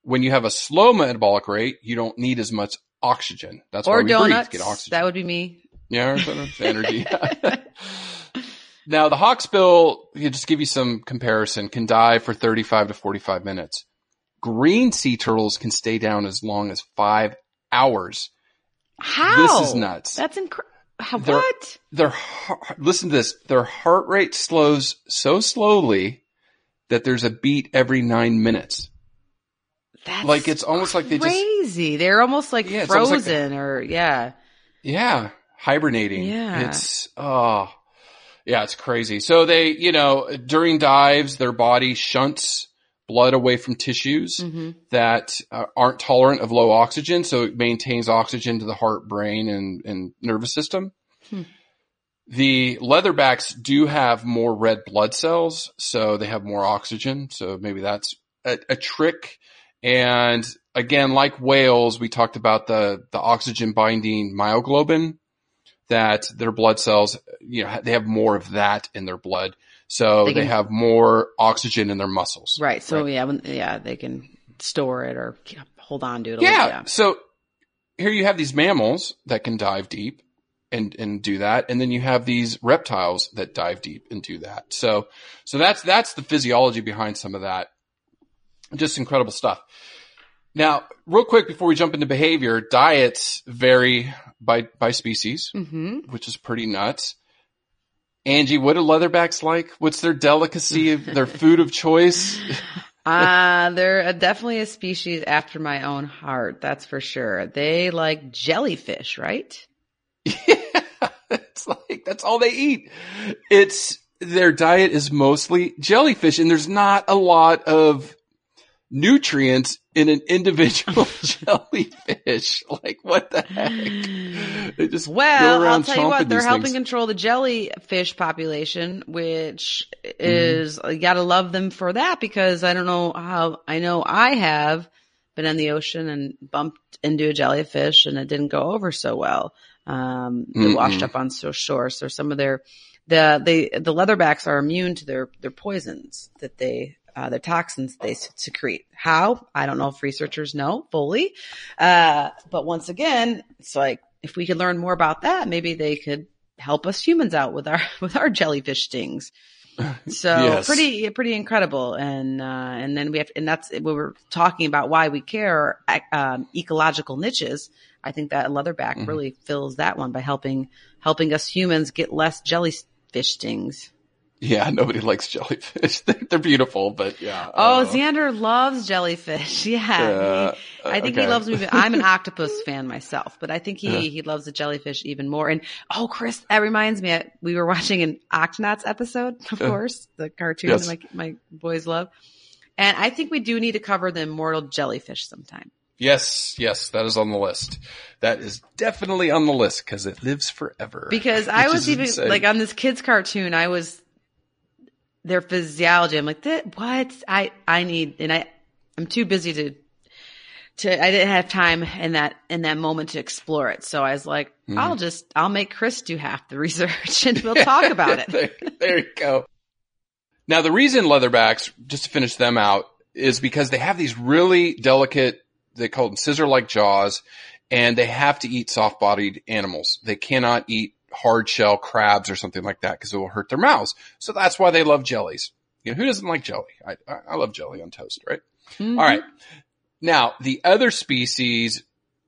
When you have a slow metabolic rate, you don't need as much oxygen. That's Or why we donuts. breathe, get oxygen. That would be me. Yeah, energy. now the hawksbill, just give you some comparison, can dive for 35 to 45 minutes. Green sea turtles can stay down as long as five hours. How? This is nuts. That's incredible. What? Their heart- listen to this. Their heart rate slows so slowly that there's a beat every nine minutes. That's Like, it's almost like they just- crazy. They're almost like Yeah, it's almost like frozen or yeah. Yeah, hibernating. Yeah. It's oh. Yeah, it's crazy. So they, you know, during dives, their body shunts blood away from tissues hmm that uh, aren't tolerant of low oxygen, so it maintains oxygen to the heart, brain, and, and nervous system. Hmm. The leatherbacks do have more red blood cells, so they have more oxygen. So maybe that's a, a trick. And again, like whales, we talked about the, the oxygen binding myoglobin that their blood cells, you know, they have more of that in their blood. So They they, have more oxygen in their muscles. Right. So Right. yeah, when, yeah, they can store it or hold on to it. a Yeah. little- So here you have these mammals that can dive deep and, and do that. And then you have these reptiles that dive deep and do that. So, so that's, that's the physiology behind some of that. Just incredible stuff. Now, real quick before we jump into behavior, diets vary by, by species, hmm which is pretty nuts. Angie, what do leatherbacks like? What's their delicacy, their food of choice? Uh, they're a, definitely a species after my own heart. That's for sure. They like jellyfish, right? Yeah, it's like that's all they eat. It's their diet is mostly jellyfish, and there's not a lot of nutrients in an individual jellyfish. Like what the heck? They just Well, go I'll tell you what, they're helping things. control the jellyfish population, which Mm-hmm. is, you gotta love them for that because I don't know how, I know I have been in the ocean and bumped into a jellyfish and it didn't go over so well. Um, they washed Mm-mm. up on so shore. So some of their, the, they, the leatherbacks are immune to their, their poisons that they, uh, their toxins they secrete. How? I don't know if researchers know fully. Uh, but once again, it's like, if we could learn more about that, maybe they could help us humans out with our, with our jellyfish stings. So Yes. pretty, pretty incredible. And, uh, and then we have, and that's, what we were talking about why we care, um, ecological niches. I think that leatherback Mhm. really fills that one by helping, helping us humans get less jellyfish stings. Yeah, nobody likes jellyfish. They're, beautiful, but yeah. Oh, uh, Xander loves jellyfish. Yeah. uh, he- I think he loves me. I'm an octopus fan myself, but I think he, Yeah. he loves the jellyfish even more. And oh, Chris, that reminds me, we were watching an Octonauts episode, of Yeah. course, the cartoon Yes. that my, my boys love. And I think we do need to cover the immortal jellyfish sometime. Yes, yes, that is on the list. That is definitely on the list because it lives forever. Because I was even insane. like on this kids cartoon, I was their physiology. I'm like, that, what? I, I need, and I, I'm too busy to, to, I didn't have time in that, in that moment to explore it. So I was like, Mhm. I'll just, I'll make Chris do half the research and we'll talk about it. there, there you go. Now, the reason leatherbacks, just to finish them out, is because they have these really delicate, they call them scissor-like jaws, and they have to eat soft-bodied animals. They cannot eat hard shell crabs or something like that because it will hurt their mouths. So that's why they love jellies. You know, who doesn't like jelly? I, I, love jelly on toast, right? Mhm. All right. Now, the other species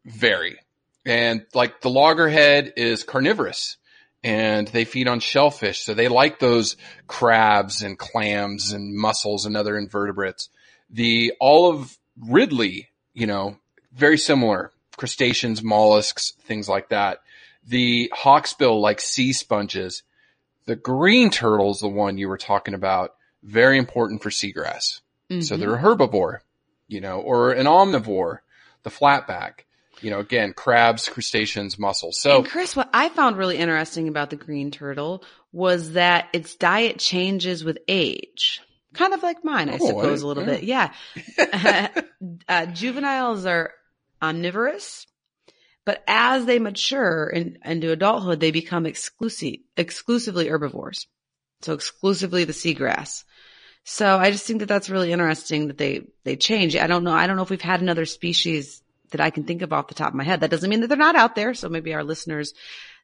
vary. And like the loggerhead is carnivorous and they feed on shellfish. So they like those crabs and clams and mussels and other invertebrates. The olive ridley, you know, very similar crustaceans, mollusks, things like that. The hawksbill like sea sponges. The green turtle is the one you were talking about. Very important for seagrass. So Mhm. they're a herbivore, you know, or an omnivore, the flatback, you know, again, crabs, crustaceans, mussels. So and Chris, what I found really interesting about the green turtle was that its diet changes with age. Kind of like mine, I Oh, I suppose, didn't- a little yeah. bit. Yeah. uh, juveniles are omnivorous, but as they mature in, into adulthood, they become exclusive, exclusively herbivores. So exclusively the seagrass. So I just think that that's really interesting that they, they change. I don't know. I don't know if we've had another species that I can think of off the top of my head. That doesn't mean that they're not out there. So maybe our listeners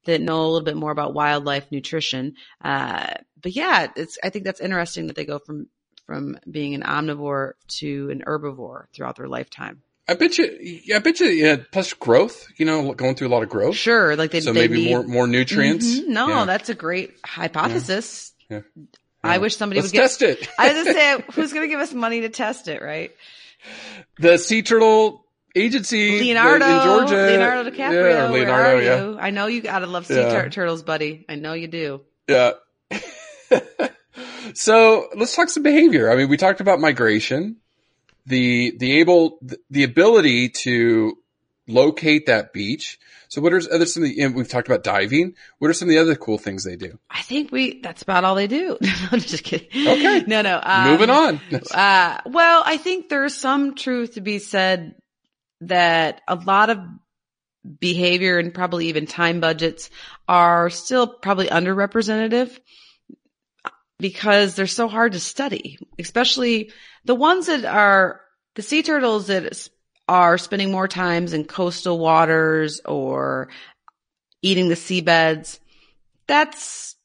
that know a little bit more about wildlife nutrition. Uh, but yeah, it's, I think that's interesting that they go from, from being an omnivore to an herbivore throughout their lifetime. I bet you, I bet you, yeah, plus growth, you know, going through a lot of growth. Sure, like they So they maybe need, more, more nutrients. Mhm. No, Yeah. that's a great hypothesis. Yeah. I wish somebody Let's would get. test it. I was gonna say, who's gonna give us money to test it, right? the sea turtle agency Leonardo, in Georgia. Leonardo DiCaprio. Yeah, or where Leonardo, are yeah. you? I know you gotta love sea Yeah. tur- turtles, buddy. I know you do. Yeah. so let's talk some behavior. I mean, we talked about migration, the, the able, the ability to locate that beach. So what are other some of the, and we've talked about diving. What are some of the other cool things they do? I think we. That's about all they do. I'm just kidding. Okay. No, no. Um, Moving on. Uh, well, I think there's some truth to be said that a lot of behavior and probably even time budgets are still probably underrepresentative because they're so hard to study, especially the ones that are the sea turtles that are spending more times in coastal waters or eating the seabeds. That's,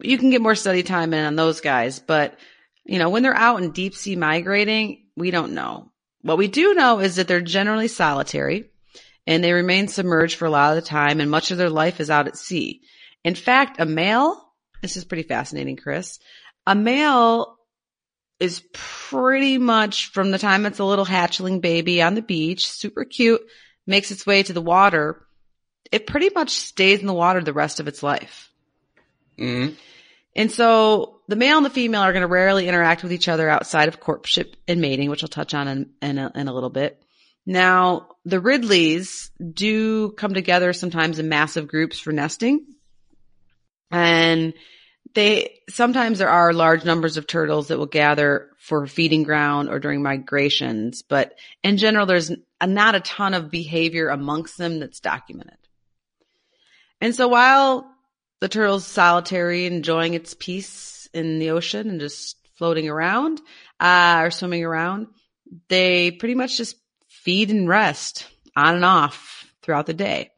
you can get more study time in on those guys, but you know, when they're out in deep sea migrating, we don't know. What we do know is that they're generally solitary and they remain submerged for a lot of the time and much of their life is out at sea. In fact, a male, this is pretty fascinating, Chris, a male is pretty much from the time it's a little hatchling baby on the beach, super cute, makes its way to the water. It pretty much stays in the water the rest of its life. Mhm. And so the male and the female are going to rarely interact with each other outside of courtship and mating, which I'll touch on in, in, a, in a little bit. Now, the Ridleys do come together sometimes in massive groups for nesting. And they, sometimes there are large numbers of turtles that will gather for feeding ground or during migrations, but in general, there's a, not a ton of behavior amongst them that's documented. And so while the turtle's solitary, enjoying its peace in the ocean and just floating around, uh, or swimming around, they pretty much just feed and rest on and off throughout the day.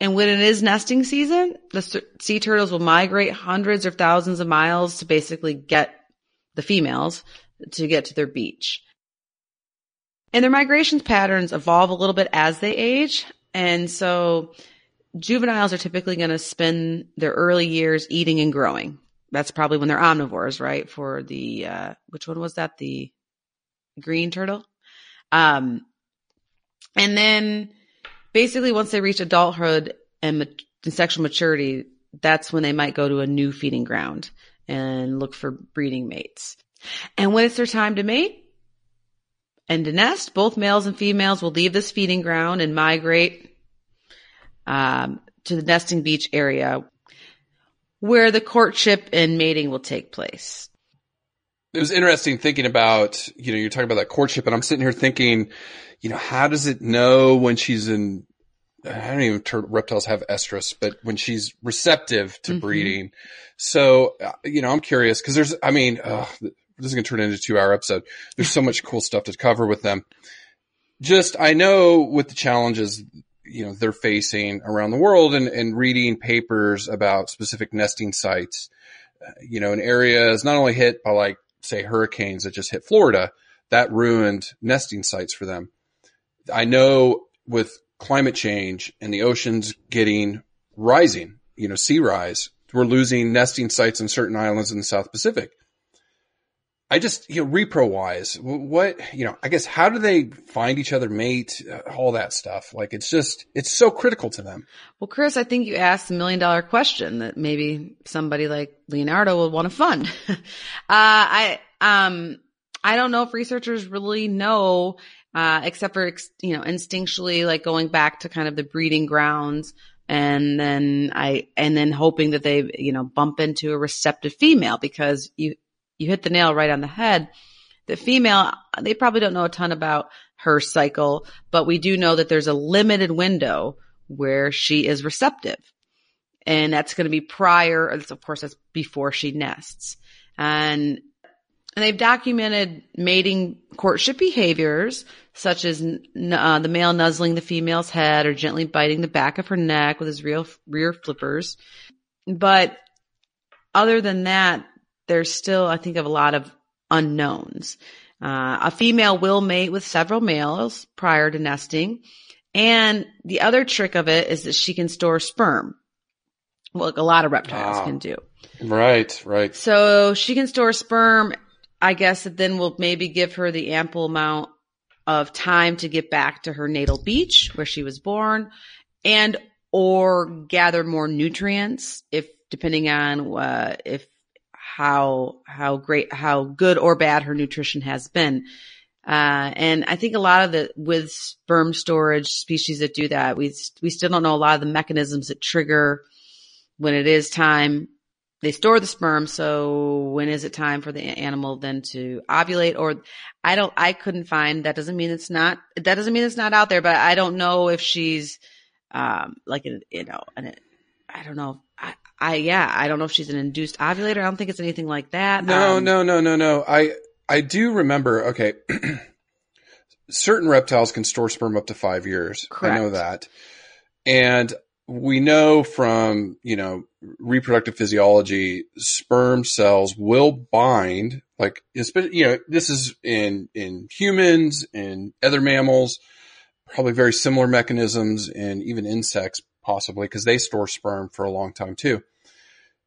And when it is nesting season, the sea turtles will migrate hundreds or thousands of miles to basically get the females to get to their beach. And their migration patterns evolve a little bit as they age. And so juveniles are typically going to spend their early years eating and growing. That's probably when they're omnivores, right? For the, uh, which one was that? The green turtle? Um, and then basically once they reach adulthood and, mat- and sexual maturity, that's when they might go to a new feeding ground and look for breeding mates. And when it's their time to mate and to nest, both males and females will leave this feeding ground and migrate um, to the nesting beach area where the courtship and mating will take place. It was interesting thinking about, you know, you're talking about that courtship and I'm sitting here thinking, you know, how does it know when she's in, I don't even, tur- reptiles have estrus, but when she's receptive to Mhm. breeding. So, uh, you know, I'm curious because there's, I mean, uh, this is going to turn into a two hour episode. There's so much cool stuff to cover with them. Just, I know with the challenges, you know, they're facing around the world and, and reading papers about specific nesting sites, uh, you know, an area is not only hit by like, say hurricanes that just hit Florida, that ruined nesting sites for them. I know with climate change and the oceans getting rising, you know, sea rise, we're losing nesting sites in certain islands in the South Pacific. I just, you know, repro wise, what, you know, I guess how do they find each other, mate, uh, all that stuff? Like it's just, it's so critical to them. Well, Chris, I think you asked a million dollar question that maybe somebody like Leonardo would want to fund. uh, I, um, I don't know if researchers really know, uh, except for, you know, instinctually, like going back to kind of the breeding grounds and then I, and then hoping that they, you know, bump into a receptive female because you, you hit the nail right on the head. The female, they probably don't know a ton about her cycle, but we do know that there's a limited window where she is receptive. And that's going to be prior, of course, that's before she nests. And, and they've documented mating courtship behaviors such as uh, the male nuzzling the female's head or gently biting the back of her neck with his real rear flippers. But other than that, there's still, I think, of a lot of unknowns. Uh, a female will mate with several males prior to nesting. And the other trick of it is that she can store sperm. Well, like a lot of reptiles Ah. can do. Right, right. So she can store sperm. I guess it then will maybe give her the ample amount of time to get back to her natal beach where she was born and or gather more nutrients if depending on uh, if how how great how good or bad her nutrition has been. Uh, and I think a lot of the with sperm storage species that do that, we we still don't know a lot of the mechanisms that trigger when it is time they store the sperm. So when is it time for the animal then to ovulate? Or I don't, I couldn't find, that doesn't mean it's not, that doesn't mean it's not out there, but I don't know if she's, um, like, a, you know, an, I don't know. I, I, yeah, I don't know if she's an induced ovulator. I don't think it's anything like that. No, Um, no, no, no, no. I I do remember. Okay, certain reptiles can store sperm up to five years. I know that, and we know from you know reproductive physiology, sperm cells will bind. Like, you know, this is in in humans and other mammals. Probably very similar mechanisms in even insects, possibly because they store sperm for a long time too.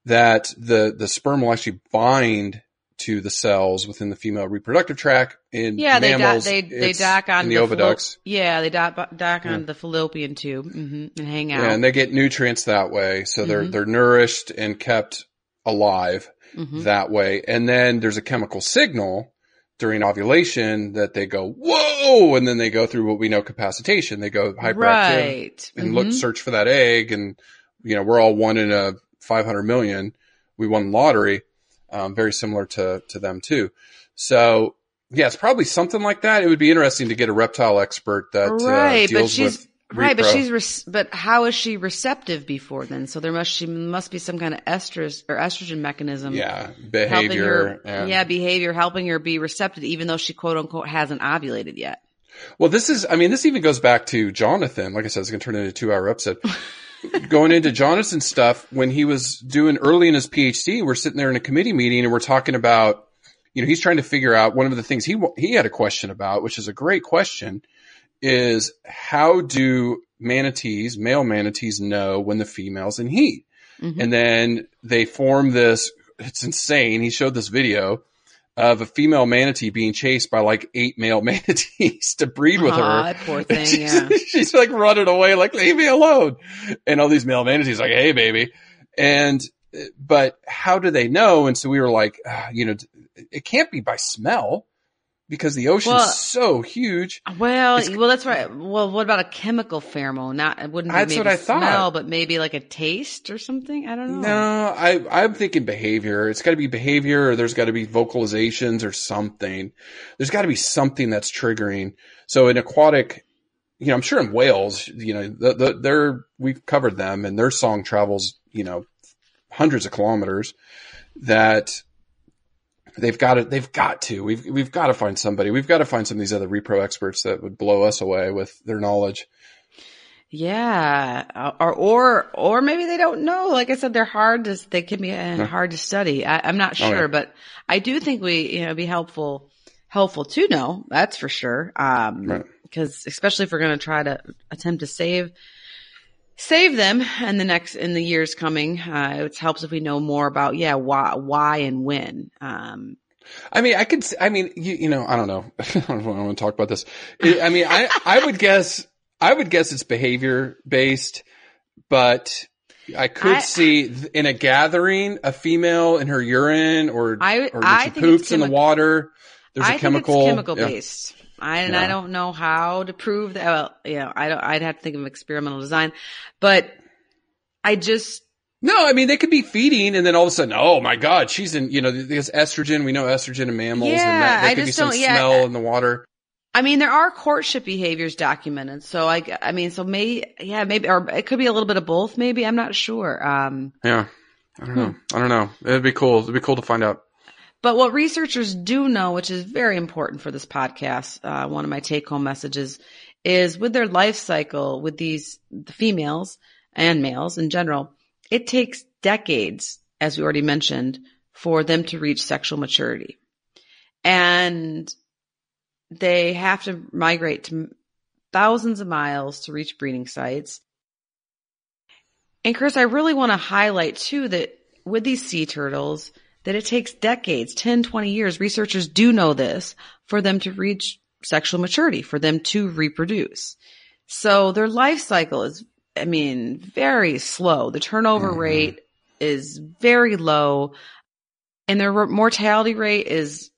That the the sperm will actually bind to the cells within the female reproductive tract. In Yeah, they dock, mammals, they, they dock on the, fallo- oviducts. yeah, they dock, dock on Yeah. the fallopian tube hmm and hang out. Yeah, and they get nutrients that way. So they're Mhm. they're nourished and kept alive Mhm. that way. And then there's a chemical signal during ovulation that they go, whoa, and then they go through what we know capacitation. They go hyperactive right. and look Mhm. search for that egg and you know, we're all one in a 500 million. We won lottery. Um, very similar to to them too. So yeah, it's probably something like that. It would be interesting to get a reptile expert that right, uh, but deals she's with right, but she's re- but how is she receptive before then? So there must she must be some kind of estrus or estrogen mechanism. yeah behavior. her, and- yeah, behavior, helping her be receptive, even though she quote unquote hasn't ovulated yet. Well, this is, I mean, this even goes back to Jonathan. Like I said, it's going to turn into a two hour episode. Going into Jonathan's stuff, when he was doing early in his PhD, we're sitting there in a committee meeting and we're talking about, you know, he's trying to figure out one of the things he, he had a question about, which is a great question, is how do manatees, male manatees know when the female's in heat? Mhm. And then they form this, it's insane. He showed this video of a female manatee being chased by like eight male manatees to breed with Aw, her. poor thing, she's, yeah. she's like running away, like, leave me alone. And all these male manatees like, hey, baby. And, but how do they know? And so we were like, ah, you know, it can't be by smell because the ocean's Well- so huge. Well, It's- well, that's right. Well, what about a chemical pheromone? Not it wouldn't be That's maybe what I thought. smell, but maybe like a taste or something. I don't know. No, I, I'm thinking behavior. It's got to be behavior or there's got to be vocalizations or something. There's got to be something that's triggering. So in aquatic, you know, I'm sure in whales, you know, the, the, they're, we've covered them and their song travels, you know, hundreds of kilometers that they've got to, they've got to, we've, we've got to find somebody. We've got to find some of these other repro experts that would blow us away with their knowledge. Yeah, Uh, or or or maybe they don't know. Like I said, they're hard to they can be uh, hard to study. I, I'm not Oh, sure, yeah. but I do think we you know be helpful helpful to know. That's for sure. Um, Right. because especially if we're going to try to attempt to save save them and the next in the years coming, uh, it helps if we know more about yeah why why and when. Um, I mean, I could, I mean, you, you know, I don't know. I don't want to talk about this. I mean, I, I would guess, I would guess it's behavior based, but I could I- see in a gathering, a female in her urine or, I- or I she poops in the water, there's I a chemical. think it's chemical yeah. based. I, and Yeah. I don't know how to prove that. Well, you know, I don't, I'd have to think of experimental design, but I just, No, I mean, they could be feeding and then all of a sudden, oh my God, she's in, you know, there's estrogen. We know estrogen in mammals and Yeah, that, there I could be some yeah, smell I- in the water. I mean, there are courtship behaviors documented. So I, I mean, so maybe, yeah, maybe, or it could be a little bit of both. Maybe I'm not sure. Um, Yeah. I don't Hmm. know. I don't know. It'd be cool. It'd be cool to find out. But what researchers do know, which is very important for this podcast, uh, one of my take home messages is with their life cycle with these the females and males in general, it takes decades, as we already mentioned, for them to reach sexual maturity. And they have to migrate to thousands of miles to reach breeding sites. And Chris, I really want to highlight too that with these sea turtles, that it takes decades, 10, 20 years, researchers do know this, for them to reach sexual maturity, for them to reproduce. So their life cycle is, I mean, very slow. The turnover mm-hmm. rate is very low and their mortality rate is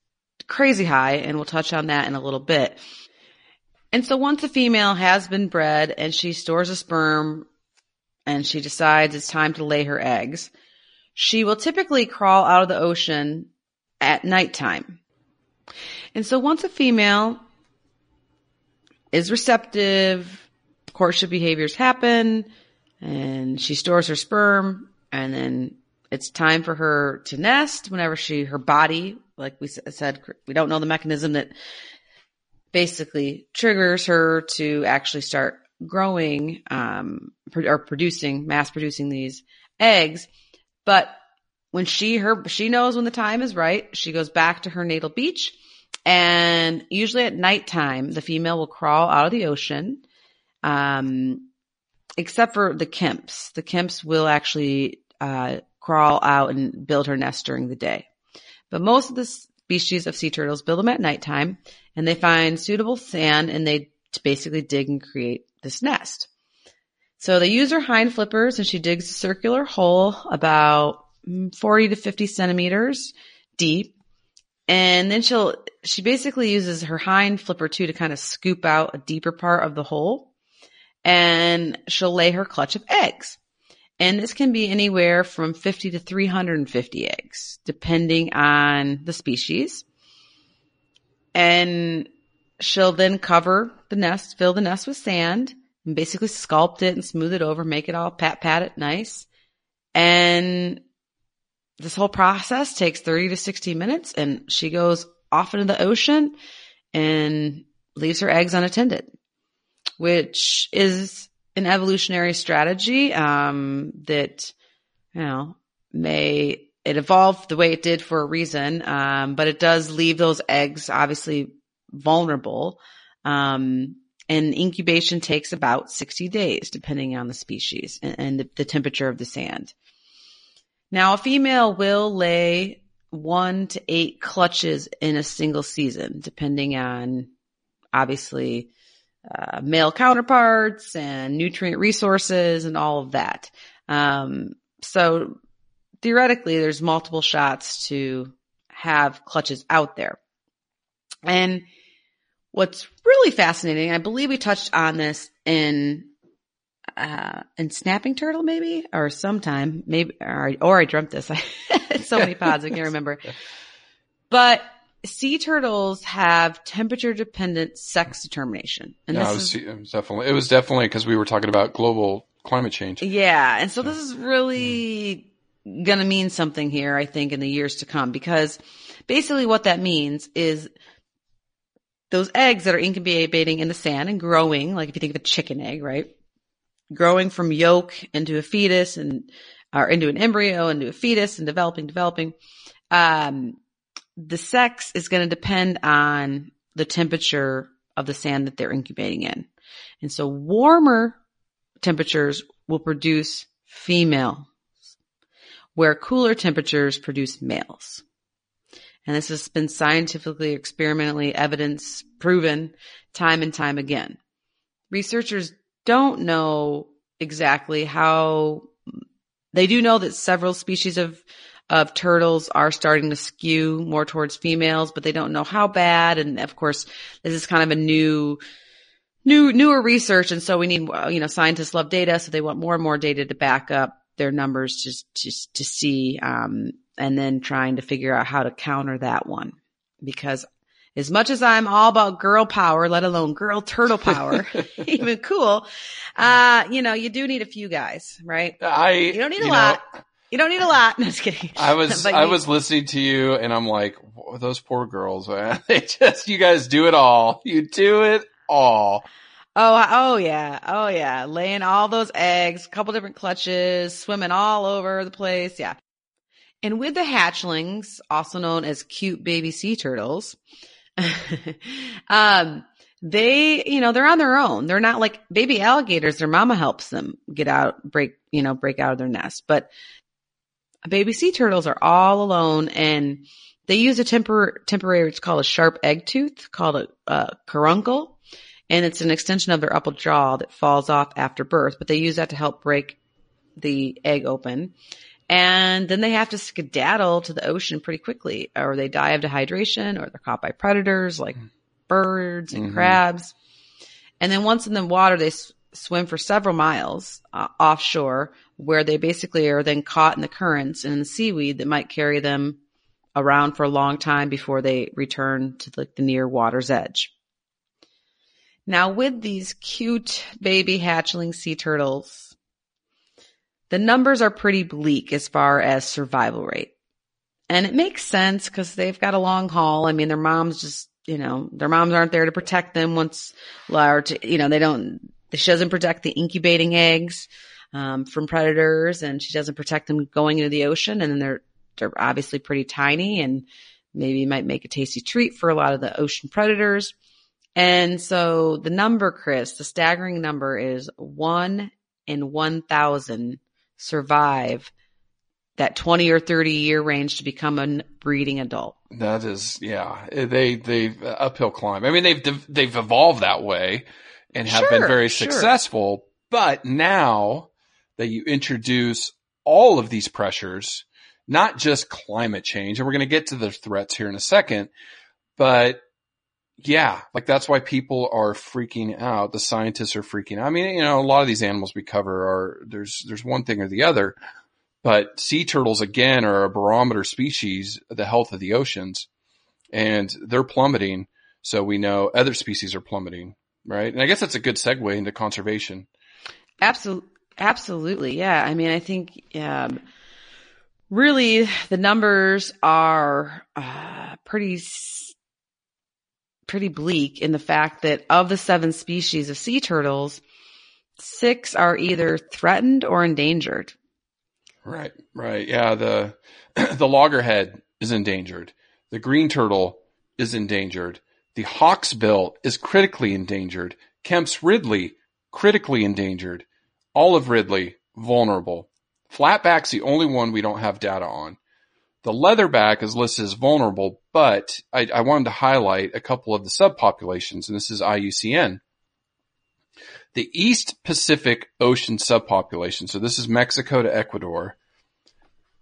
crazy high. And we'll touch on that in a little bit. And so once a female has been bred and she stores a sperm and she decides it's time to lay her eggs, she will typically crawl out of the ocean at nighttime. And so once a female is receptive, courtship behaviors happen, and she stores her sperm, and then it's time for her to nest whenever she, her body, like we said, we don't know the mechanism that basically triggers her to actually start growing, um, or producing, mass producing these eggs. But when she, her, she knows when the time is right, she goes back to her natal beach and usually at nighttime, the female will crawl out of the ocean. Um, except for the Kemp's. The Kemp's will actually, uh, crawl out and build her nest during the day. But most of the species of sea turtles build them at nighttime and they find suitable sand and they basically dig and create this nest. So they use her hind flippers and she digs a circular hole about 40 to 50 centimeters deep. And then she'll, she basically uses her hind flipper too to kind of scoop out a deeper part of the hole and she'll lay her clutch of eggs. And this can be anywhere from 50 to 350 eggs, depending on the species. And she'll then cover the nest, fill the nest with sand, and basically sculpt it and smooth it over, make it all pat pat it nice. And this whole process takes 30 to 60 minutes and she goes off into the ocean and leaves her eggs unattended, which is an evolutionary strategy um, that you know may it evolved the way it did for a reason, um, but it does leave those eggs obviously vulnerable. Um, and incubation takes about 60 days, depending on the species and, and the, the temperature of the sand. Now, a female will lay one to eight clutches in a single season, depending on obviously uh, male counterparts and nutrient resources and all of that. Um, so theoretically, there's multiple shots to have clutches out there. And what's really fascinating, I believe we touched on this in uh, in Snapping Turtle, maybe, or sometime, maybe, or, or I dreamt this. so many pods, I can't remember. But sea turtles have temperature dependent sex determination. And no, this it was, is, it was definitely, it was definitely because we were talking about global climate change. Yeah. And so this is really going to mean something here, I think, in the years to come, because basically what that means is those eggs that are incubating in the sand and growing, like if you think of a chicken egg, right? Growing from yolk into a fetus and, or into an embryo, into a fetus and developing, developing. Um, the sex is going to depend on the temperature of the sand that they're incubating in. And so warmer temperatures will produce females, where cooler temperatures produce males. And this has been scientifically, experimentally evidence proven time and time again. Researchers don't know exactly how they do know that several species of of turtles are starting to skew more towards females, but they don't know how bad. And of course, this is kind of a new, new, newer research. And so we need, you know, scientists love data. So they want more and more data to back up their numbers just, just to see, um, and then trying to figure out how to counter that one because as much as I'm all about girl power, let alone girl turtle power, even cool, uh, you know, you do need a few guys, right? I, you don't need a lot. Know, you don't need a lot. No, just kidding. I was I was listening to you and I'm like, those poor girls, man. They just you guys do it all. You do it all. Oh, oh yeah. Oh yeah. Laying all those eggs, a couple different clutches, swimming all over the place. Yeah. And with the hatchlings, also known as cute baby sea turtles, um, they, you know, they're on their own. They're not like baby alligators. Their mama helps them get out, break, you know, break out of their nest. But baby sea turtles are all alone and they use a tempor- temporary, it's called a sharp egg tooth called a, a caruncle. And it's an extension of their upper jaw that falls off after birth, but they use that to help break the egg open. And then they have to skedaddle to the ocean pretty quickly or they die of dehydration or they're caught by predators like birds and Mhm. crabs. And then once in the water, they s- swim for several miles uh, offshore where they basically are then caught in the currents and in the seaweed that might carry them around for a long time before they return to like the near water's edge. Now with these cute baby hatchling sea turtles, the numbers are pretty bleak as far as survival rate. And it makes sense because they've got a long haul. I mean, their moms just, you know, their moms aren't there to protect them once, to, you know, they don't, she doesn't protect the incubating eggs, um, from predators and she doesn't protect them going into the ocean. And then they're, they're obviously pretty tiny and maybe might make a tasty treat for a lot of the ocean predators. And so the number, Chris, the staggering number is one in 1,000 survive that 20 or 30 year range to become a breeding adult. That is, yeah, they, they've uh, uphill climb. I mean, they've, they've evolved that way and have been Sure, very sure. successful. But now that you introduce all of these pressures, not just climate change, and we're going to get to the threats here in a second, but yeah, like that's why people are freaking out. The scientists are freaking out. I mean, you know, a lot of these animals we cover are, there's, there's one thing or the other, but sea turtles again are a barometer species, the health of the oceans and they're plummeting. So we know other species are plummeting, right? And I guess that's a good segue into conservation. Absolutely. Absolutely. Yeah. I mean, I think, um, really the numbers are, uh, pretty, pretty bleak in the fact that of the seven species of sea turtles, six are either threatened or endangered. Right, right. Yeah, the the loggerhead is endangered. The green turtle is endangered. The hawksbill is critically endangered. Kemp's Ridley critically endangered. Olive Ridley vulnerable. Flatback's the only one we don't have data on. The leatherback is listed as vulnerable, but I, I wanted to highlight a couple of the subpopulations, and this is IUCN. The East Pacific Ocean subpopulation, so this is Mexico to Ecuador,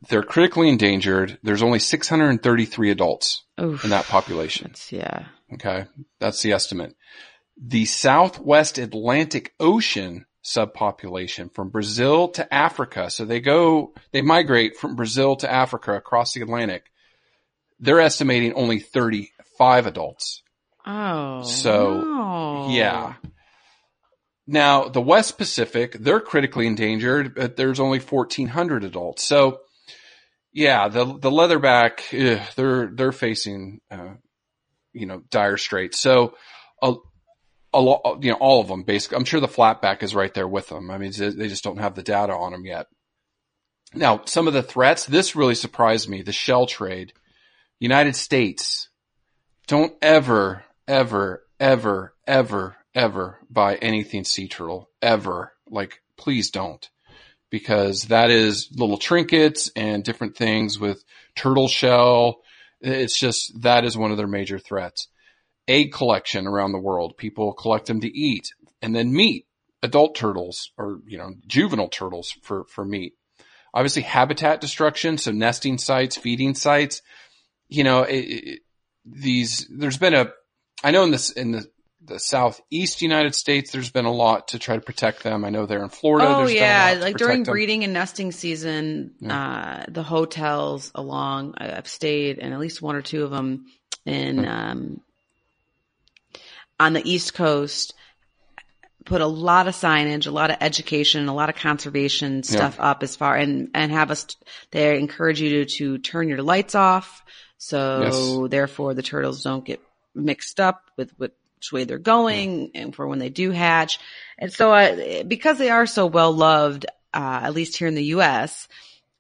they're critically endangered. There's only 633 adults Oof. in that population. Yeah. Okay. That's the estimate. The Southwest Atlantic Ocean subpopulation from Brazil to Africa. So they go, they migrate from Brazil to Africa across the Atlantic. They're estimating only 35 adults. Oh. So, no. Yeah. Now, the West Pacific, they're critically endangered, but there's only 1400 adults. So, yeah, the, the leatherback, ugh, they're, they're facing, uh, you know, dire straits. So, a, a lot, you know, all of them basically, I'm sure the flatback is right there with them. I mean, they just don't have the data on them yet. Now, some of the threats, this really surprised me. The shell trade, United States, don't ever, ever, ever, ever, ever buy anything sea turtle ever. Like, please don't because that is little trinkets and different things with turtle shell. It's just, that is one of their major threats. Egg collection around the world. People collect them to eat and then meat, adult turtles or, you know, juvenile turtles for, for meat. Obviously habitat destruction. So nesting sites, feeding sites, you know, it, it, these, there's been a, I know in this, in the, the southeast United States, there's been a lot to try to protect them. I know they're in Florida. Oh there's been a yeah, lot like during them. breeding and nesting season, uh, the hotels along, I've stayed in at least one or two of them in, Hmm. um, on the East Coast, put a lot of signage, a lot of education, a lot of conservation stuff up as far and, and have us, they encourage you to, to turn your lights off. So Yes. therefore the turtles don't get mixed up with which way they're going and for when they do hatch. And so, uh, because they are so well loved, uh, at least here in the U.S.,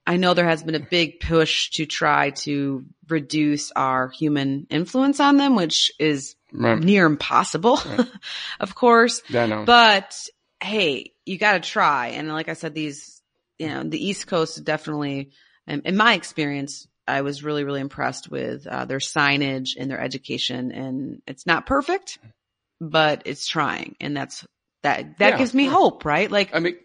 I know there has been a big push to try to reduce our human influence on them, which is Right. near impossible, of course. Yeah. But hey, you got to try. And like I said, these, you know, the East Coast definitely, in, in my experience, I was really, really impressed with uh, their signage and their education. And it's not perfect, but it's trying. And that's, that, that Yeah, gives me hope, right? Like, I mean,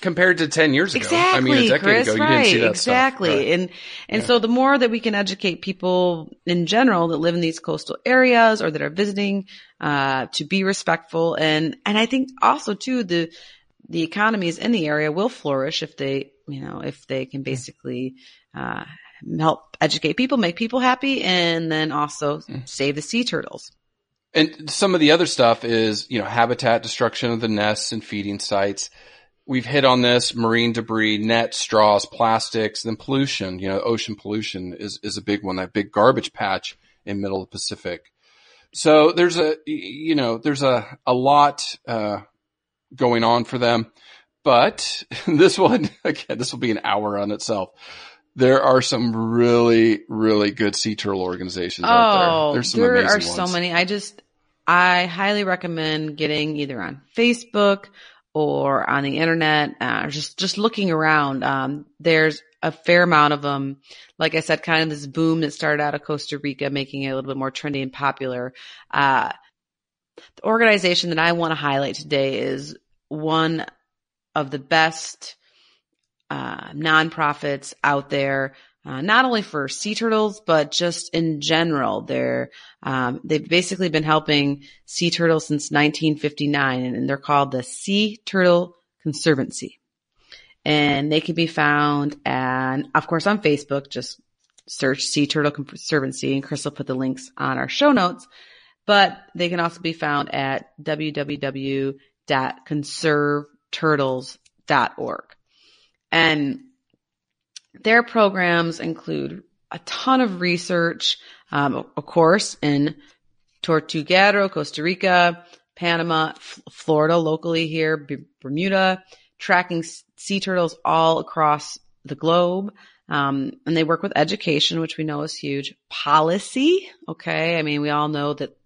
compared to 10 years ago. Exactly, I mean, a decade Chris, ago, you right, didn't see that exactly. stuff. Right. And and Yeah. so the more that we can educate people in general that live in these coastal areas or that are visiting, uh, to be respectful and and I think also too the the economies in the area will flourish if they you know if they can basically uh, help educate people, make people happy, and then also Mm. save the sea turtles. And some of the other stuff is, you know, habitat destruction of the nests and feeding sites. We've hit on this marine debris, nets, straws, plastics, then pollution, you know, ocean pollution is, is a big one, that big garbage patch in middle of the Pacific. So there's a, you know, there's a, a lot, uh, going on for them. But this one, again, this will be an hour on itself. There are some really, really good sea turtle organizations out there. There's some Oh, there amazing are so many. I just, I highly recommend getting either on Facebook or on the internet, uh, just, just looking around. Um, there's a fair amount of them. Like I said, kind of this boom that started out of Costa Rica, making it a little bit more trendy and popular. Uh, the organization that I want to highlight today is one of the best uh, nonprofits out there, uh, not only for sea turtles, but just in general. They're, um, they've basically been helping sea turtles since 1959 and, and they're called the Sea Turtle Conservancy. And they can be found and of course on Facebook, just search Sea Turtle Conservancy and Chris will put the links on our show notes, but they can also be found at www.conserveturtles.org. And their programs include a ton of research, um, of course, in Tortuguero, Costa Rica, Panama, F- Florida, locally here, B- Bermuda, tracking sea turtles all across the globe. Um, and they work with education, which we know is huge. Policy, okay. I mean, we all know that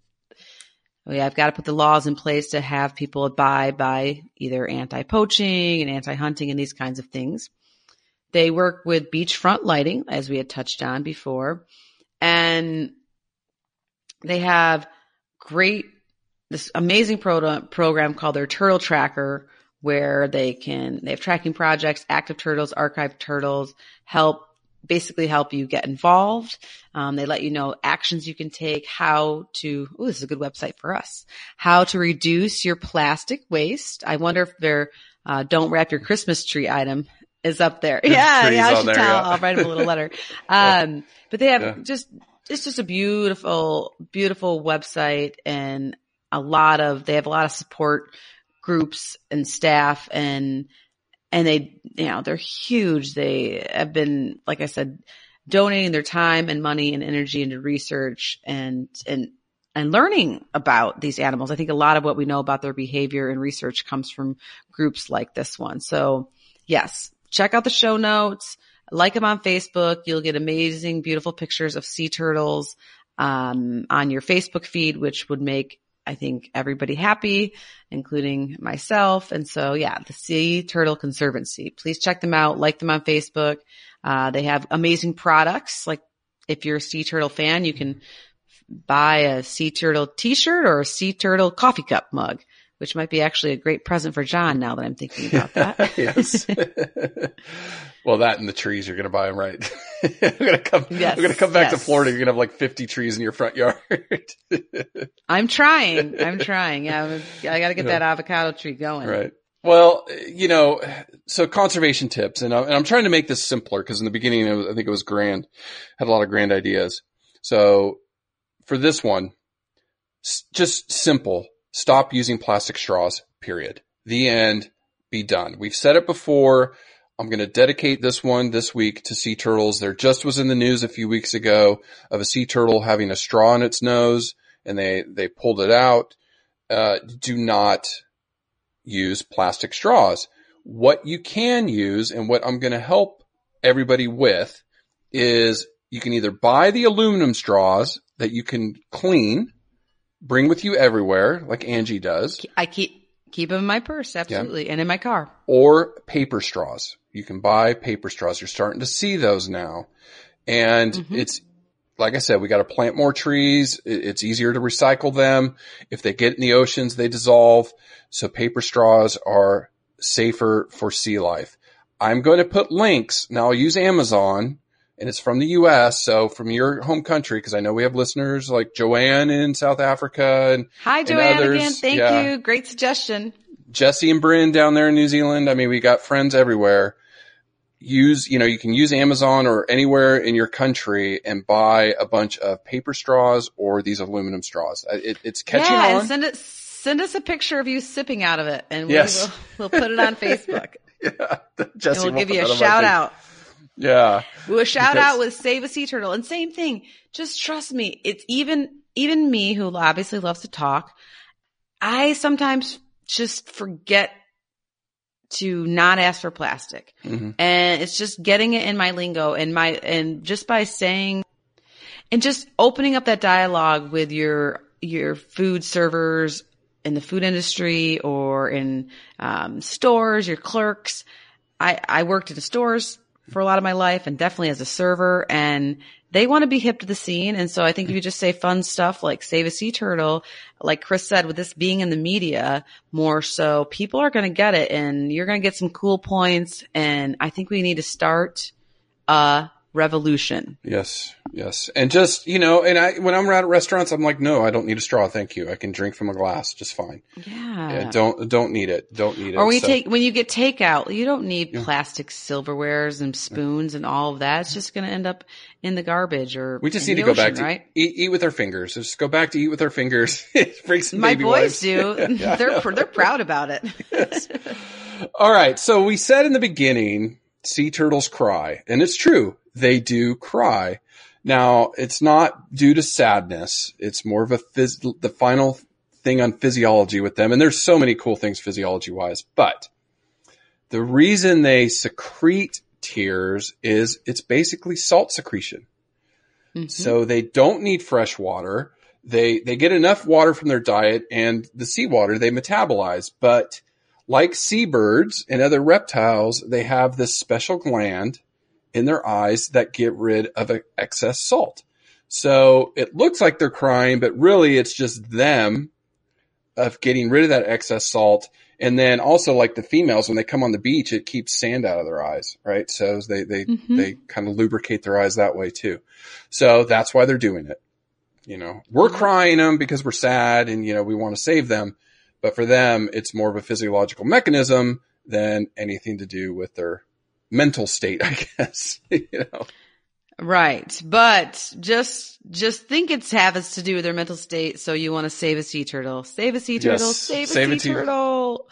we have got to put the laws in place to have people abide by either anti-poaching and anti-hunting and these kinds of things. They work with beachfront lighting, as we had touched on before, and they have great, this amazing pro- program called their Turtle Tracker, where they can they have tracking projects, active turtles, archived turtles, help basically help you get involved. Um, they let you know actions you can take, how to. Oh, this is a good website for us. How to reduce your plastic waste. I wonder if their uh, "Don't wrap your Christmas tree" item is up there. Yeah, tree's yeah, I should there, tell. Yeah. I'll write them a little letter. Um, but they have Yeah. just it's just a beautiful, beautiful website and a lot of they have a lot of support groups and staff and and they you know they're huge they have been like i said donating their time and money and energy into research and and and learning about these animals i think a lot of what we know about their behavior and research comes from groups like this one so yes check out the show notes like them on facebook you'll get amazing beautiful pictures of sea turtles um, on your facebook feed which would make I think everybody happy, including myself. And so yeah, the Sea Turtle Conservancy. Please check them out. Like them on Facebook. Uh, they have amazing products. Like if you're a sea turtle fan, you can buy a sea turtle t-shirt or a sea turtle coffee cup mug, which might be actually a great present for John now that I'm thinking about that. yes. well, that and the trees, you're going to buy them right. I'm going to come, Yes, I'm going to come back to. Florida. You're going to have like 50 trees in your front yard. I'm trying. I'm trying. Yeah. I got to get that avocado tree going. right. Well, you know, so conservation tips, and, I, and I'm trying to make this simpler because in the beginning, it was, I think it was grand, had a lot of grand ideas. So for this one, s- just simple. Stop using plastic straws, period. The end. Be done. We've said it before. I'm going to dedicate this one this week to sea turtles. There just was in the news a few weeks ago of a sea turtle having a straw in its nose and they, they pulled it out. Uh, do not use plastic straws. What you can use and what I'm going to help everybody with is you can either buy the aluminum straws that you can clean, bring with you everywhere, like Angie does, I keep keep them in my purse, absolutely, and in my car. or paper straws. You can buy paper straws. You're starting to see those now. And Mhm. it's, like I said, we got to plant more trees. It's easier to recycle them. If they get in the oceans, they dissolve. So paper straws are safer for sea life. I'm going to put links. Now I'll use Amazon and it's from the US. So from your home country, because I know we have listeners like Joanne in South Africa and Hi, Joanne. others, again, thank yeah. you. Great suggestion. Jesse and Bryn down there in New Zealand. I mean, we got friends everywhere. Use, you know, you can use Amazon or anywhere in your country and buy a bunch of paper straws or these aluminum straws. Uh, It, it's catching yeah, on. and send it. Send us a picture of you sipping out of it, and Yes. we will, we'll put it on Facebook, yeah, and Jesse we'll give you a that on my shout out. Yeah. We'll shout Because- out with Save a Sea Turtle. And same thing. Just trust me. It's even, even me who obviously loves to talk. I sometimes just forget to not ask for plastic. hmm And it's just getting it in my lingo and my, and just by saying, and just opening up that dialogue with your, your food servers in the food industry or in, um, stores, your clerks. I, I worked in stores for a lot of my life and definitely as a server and they want to be hip to the scene. And so I think if you just say fun stuff like save a sea turtle, like Chris said, with this being in the media more so, people are going to get it and you're going to get some cool points. And I think we need to start a revolution. Yes. Yes. And just, you know, and I, when I'm around at restaurants, I'm like, no, I don't need a straw. Thank you. I can drink from a glass just fine. Yeah. Yeah, don't, don't need it. Don't need it. or when you So- take when you get takeout, you don't need Yeah. plastic silverwares and spoons and all of that. It's just going to end up in the garbage or we just need to go back to right. eat, eat with our fingers. Just go back to eat with our fingers. My boys wipes. do. Yeah, they're pr- they're proud about it. All right. So we said in the beginning, sea turtles cry, and it's true. They do cry. Now it's not due to sadness. It's more of a phys- the final thing on physiology with them. And there's so many cool things physiology wise, but the reason they secrete tears is it's basically salt secretion. Mhm. So they don't need fresh water. They, they get enough water from their diet and the seawater they metabolize. But like seabirds and other reptiles, they have this special gland in their eyes that get rid of excess salt. So it looks like they're crying, but really it's just them of getting rid of that excess salt. And then also like the females, when they come on the beach, it keeps sand out of their eyes, right? So they, they, Mhm. they kind of lubricate their eyes that way too. So that's why they're doing it. You know, we're crying them because we're sad and, you know, we want to save them. But for them, it's more of a physiological mechanism than anything to do with their mental state, I guess. you know, Right. But just, just think it's has to do with their mental state. So you want to save a sea turtle. Save a sea turtle. Yes. Save a Save a sea sea- turtle.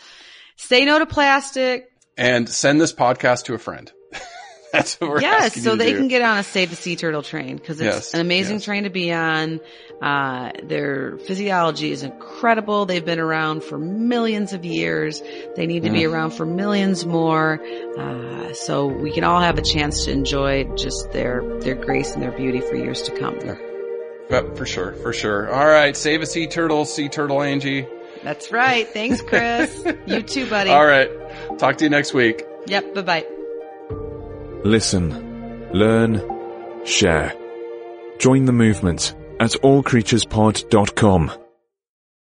Say no to plastic. and send this podcast to a friend. That's what we're yes. So they do. can get on a save the sea turtle train because it's Yes, an amazing yes. train to be on. Uh, their physiology is incredible. They've been around for millions of years. They need to be Mm. around for millions more. Uh, so we can all have a chance to enjoy just their, their grace and their beauty for years to come. Yep, for sure, for sure. All right, save a sea turtle, sea turtle Angie. That's right. Thanks, Chris. you too, buddy. All right, talk to you next week. Yep. Bye bye. Listen, learn, share. Join the movement at allcreaturespod.com.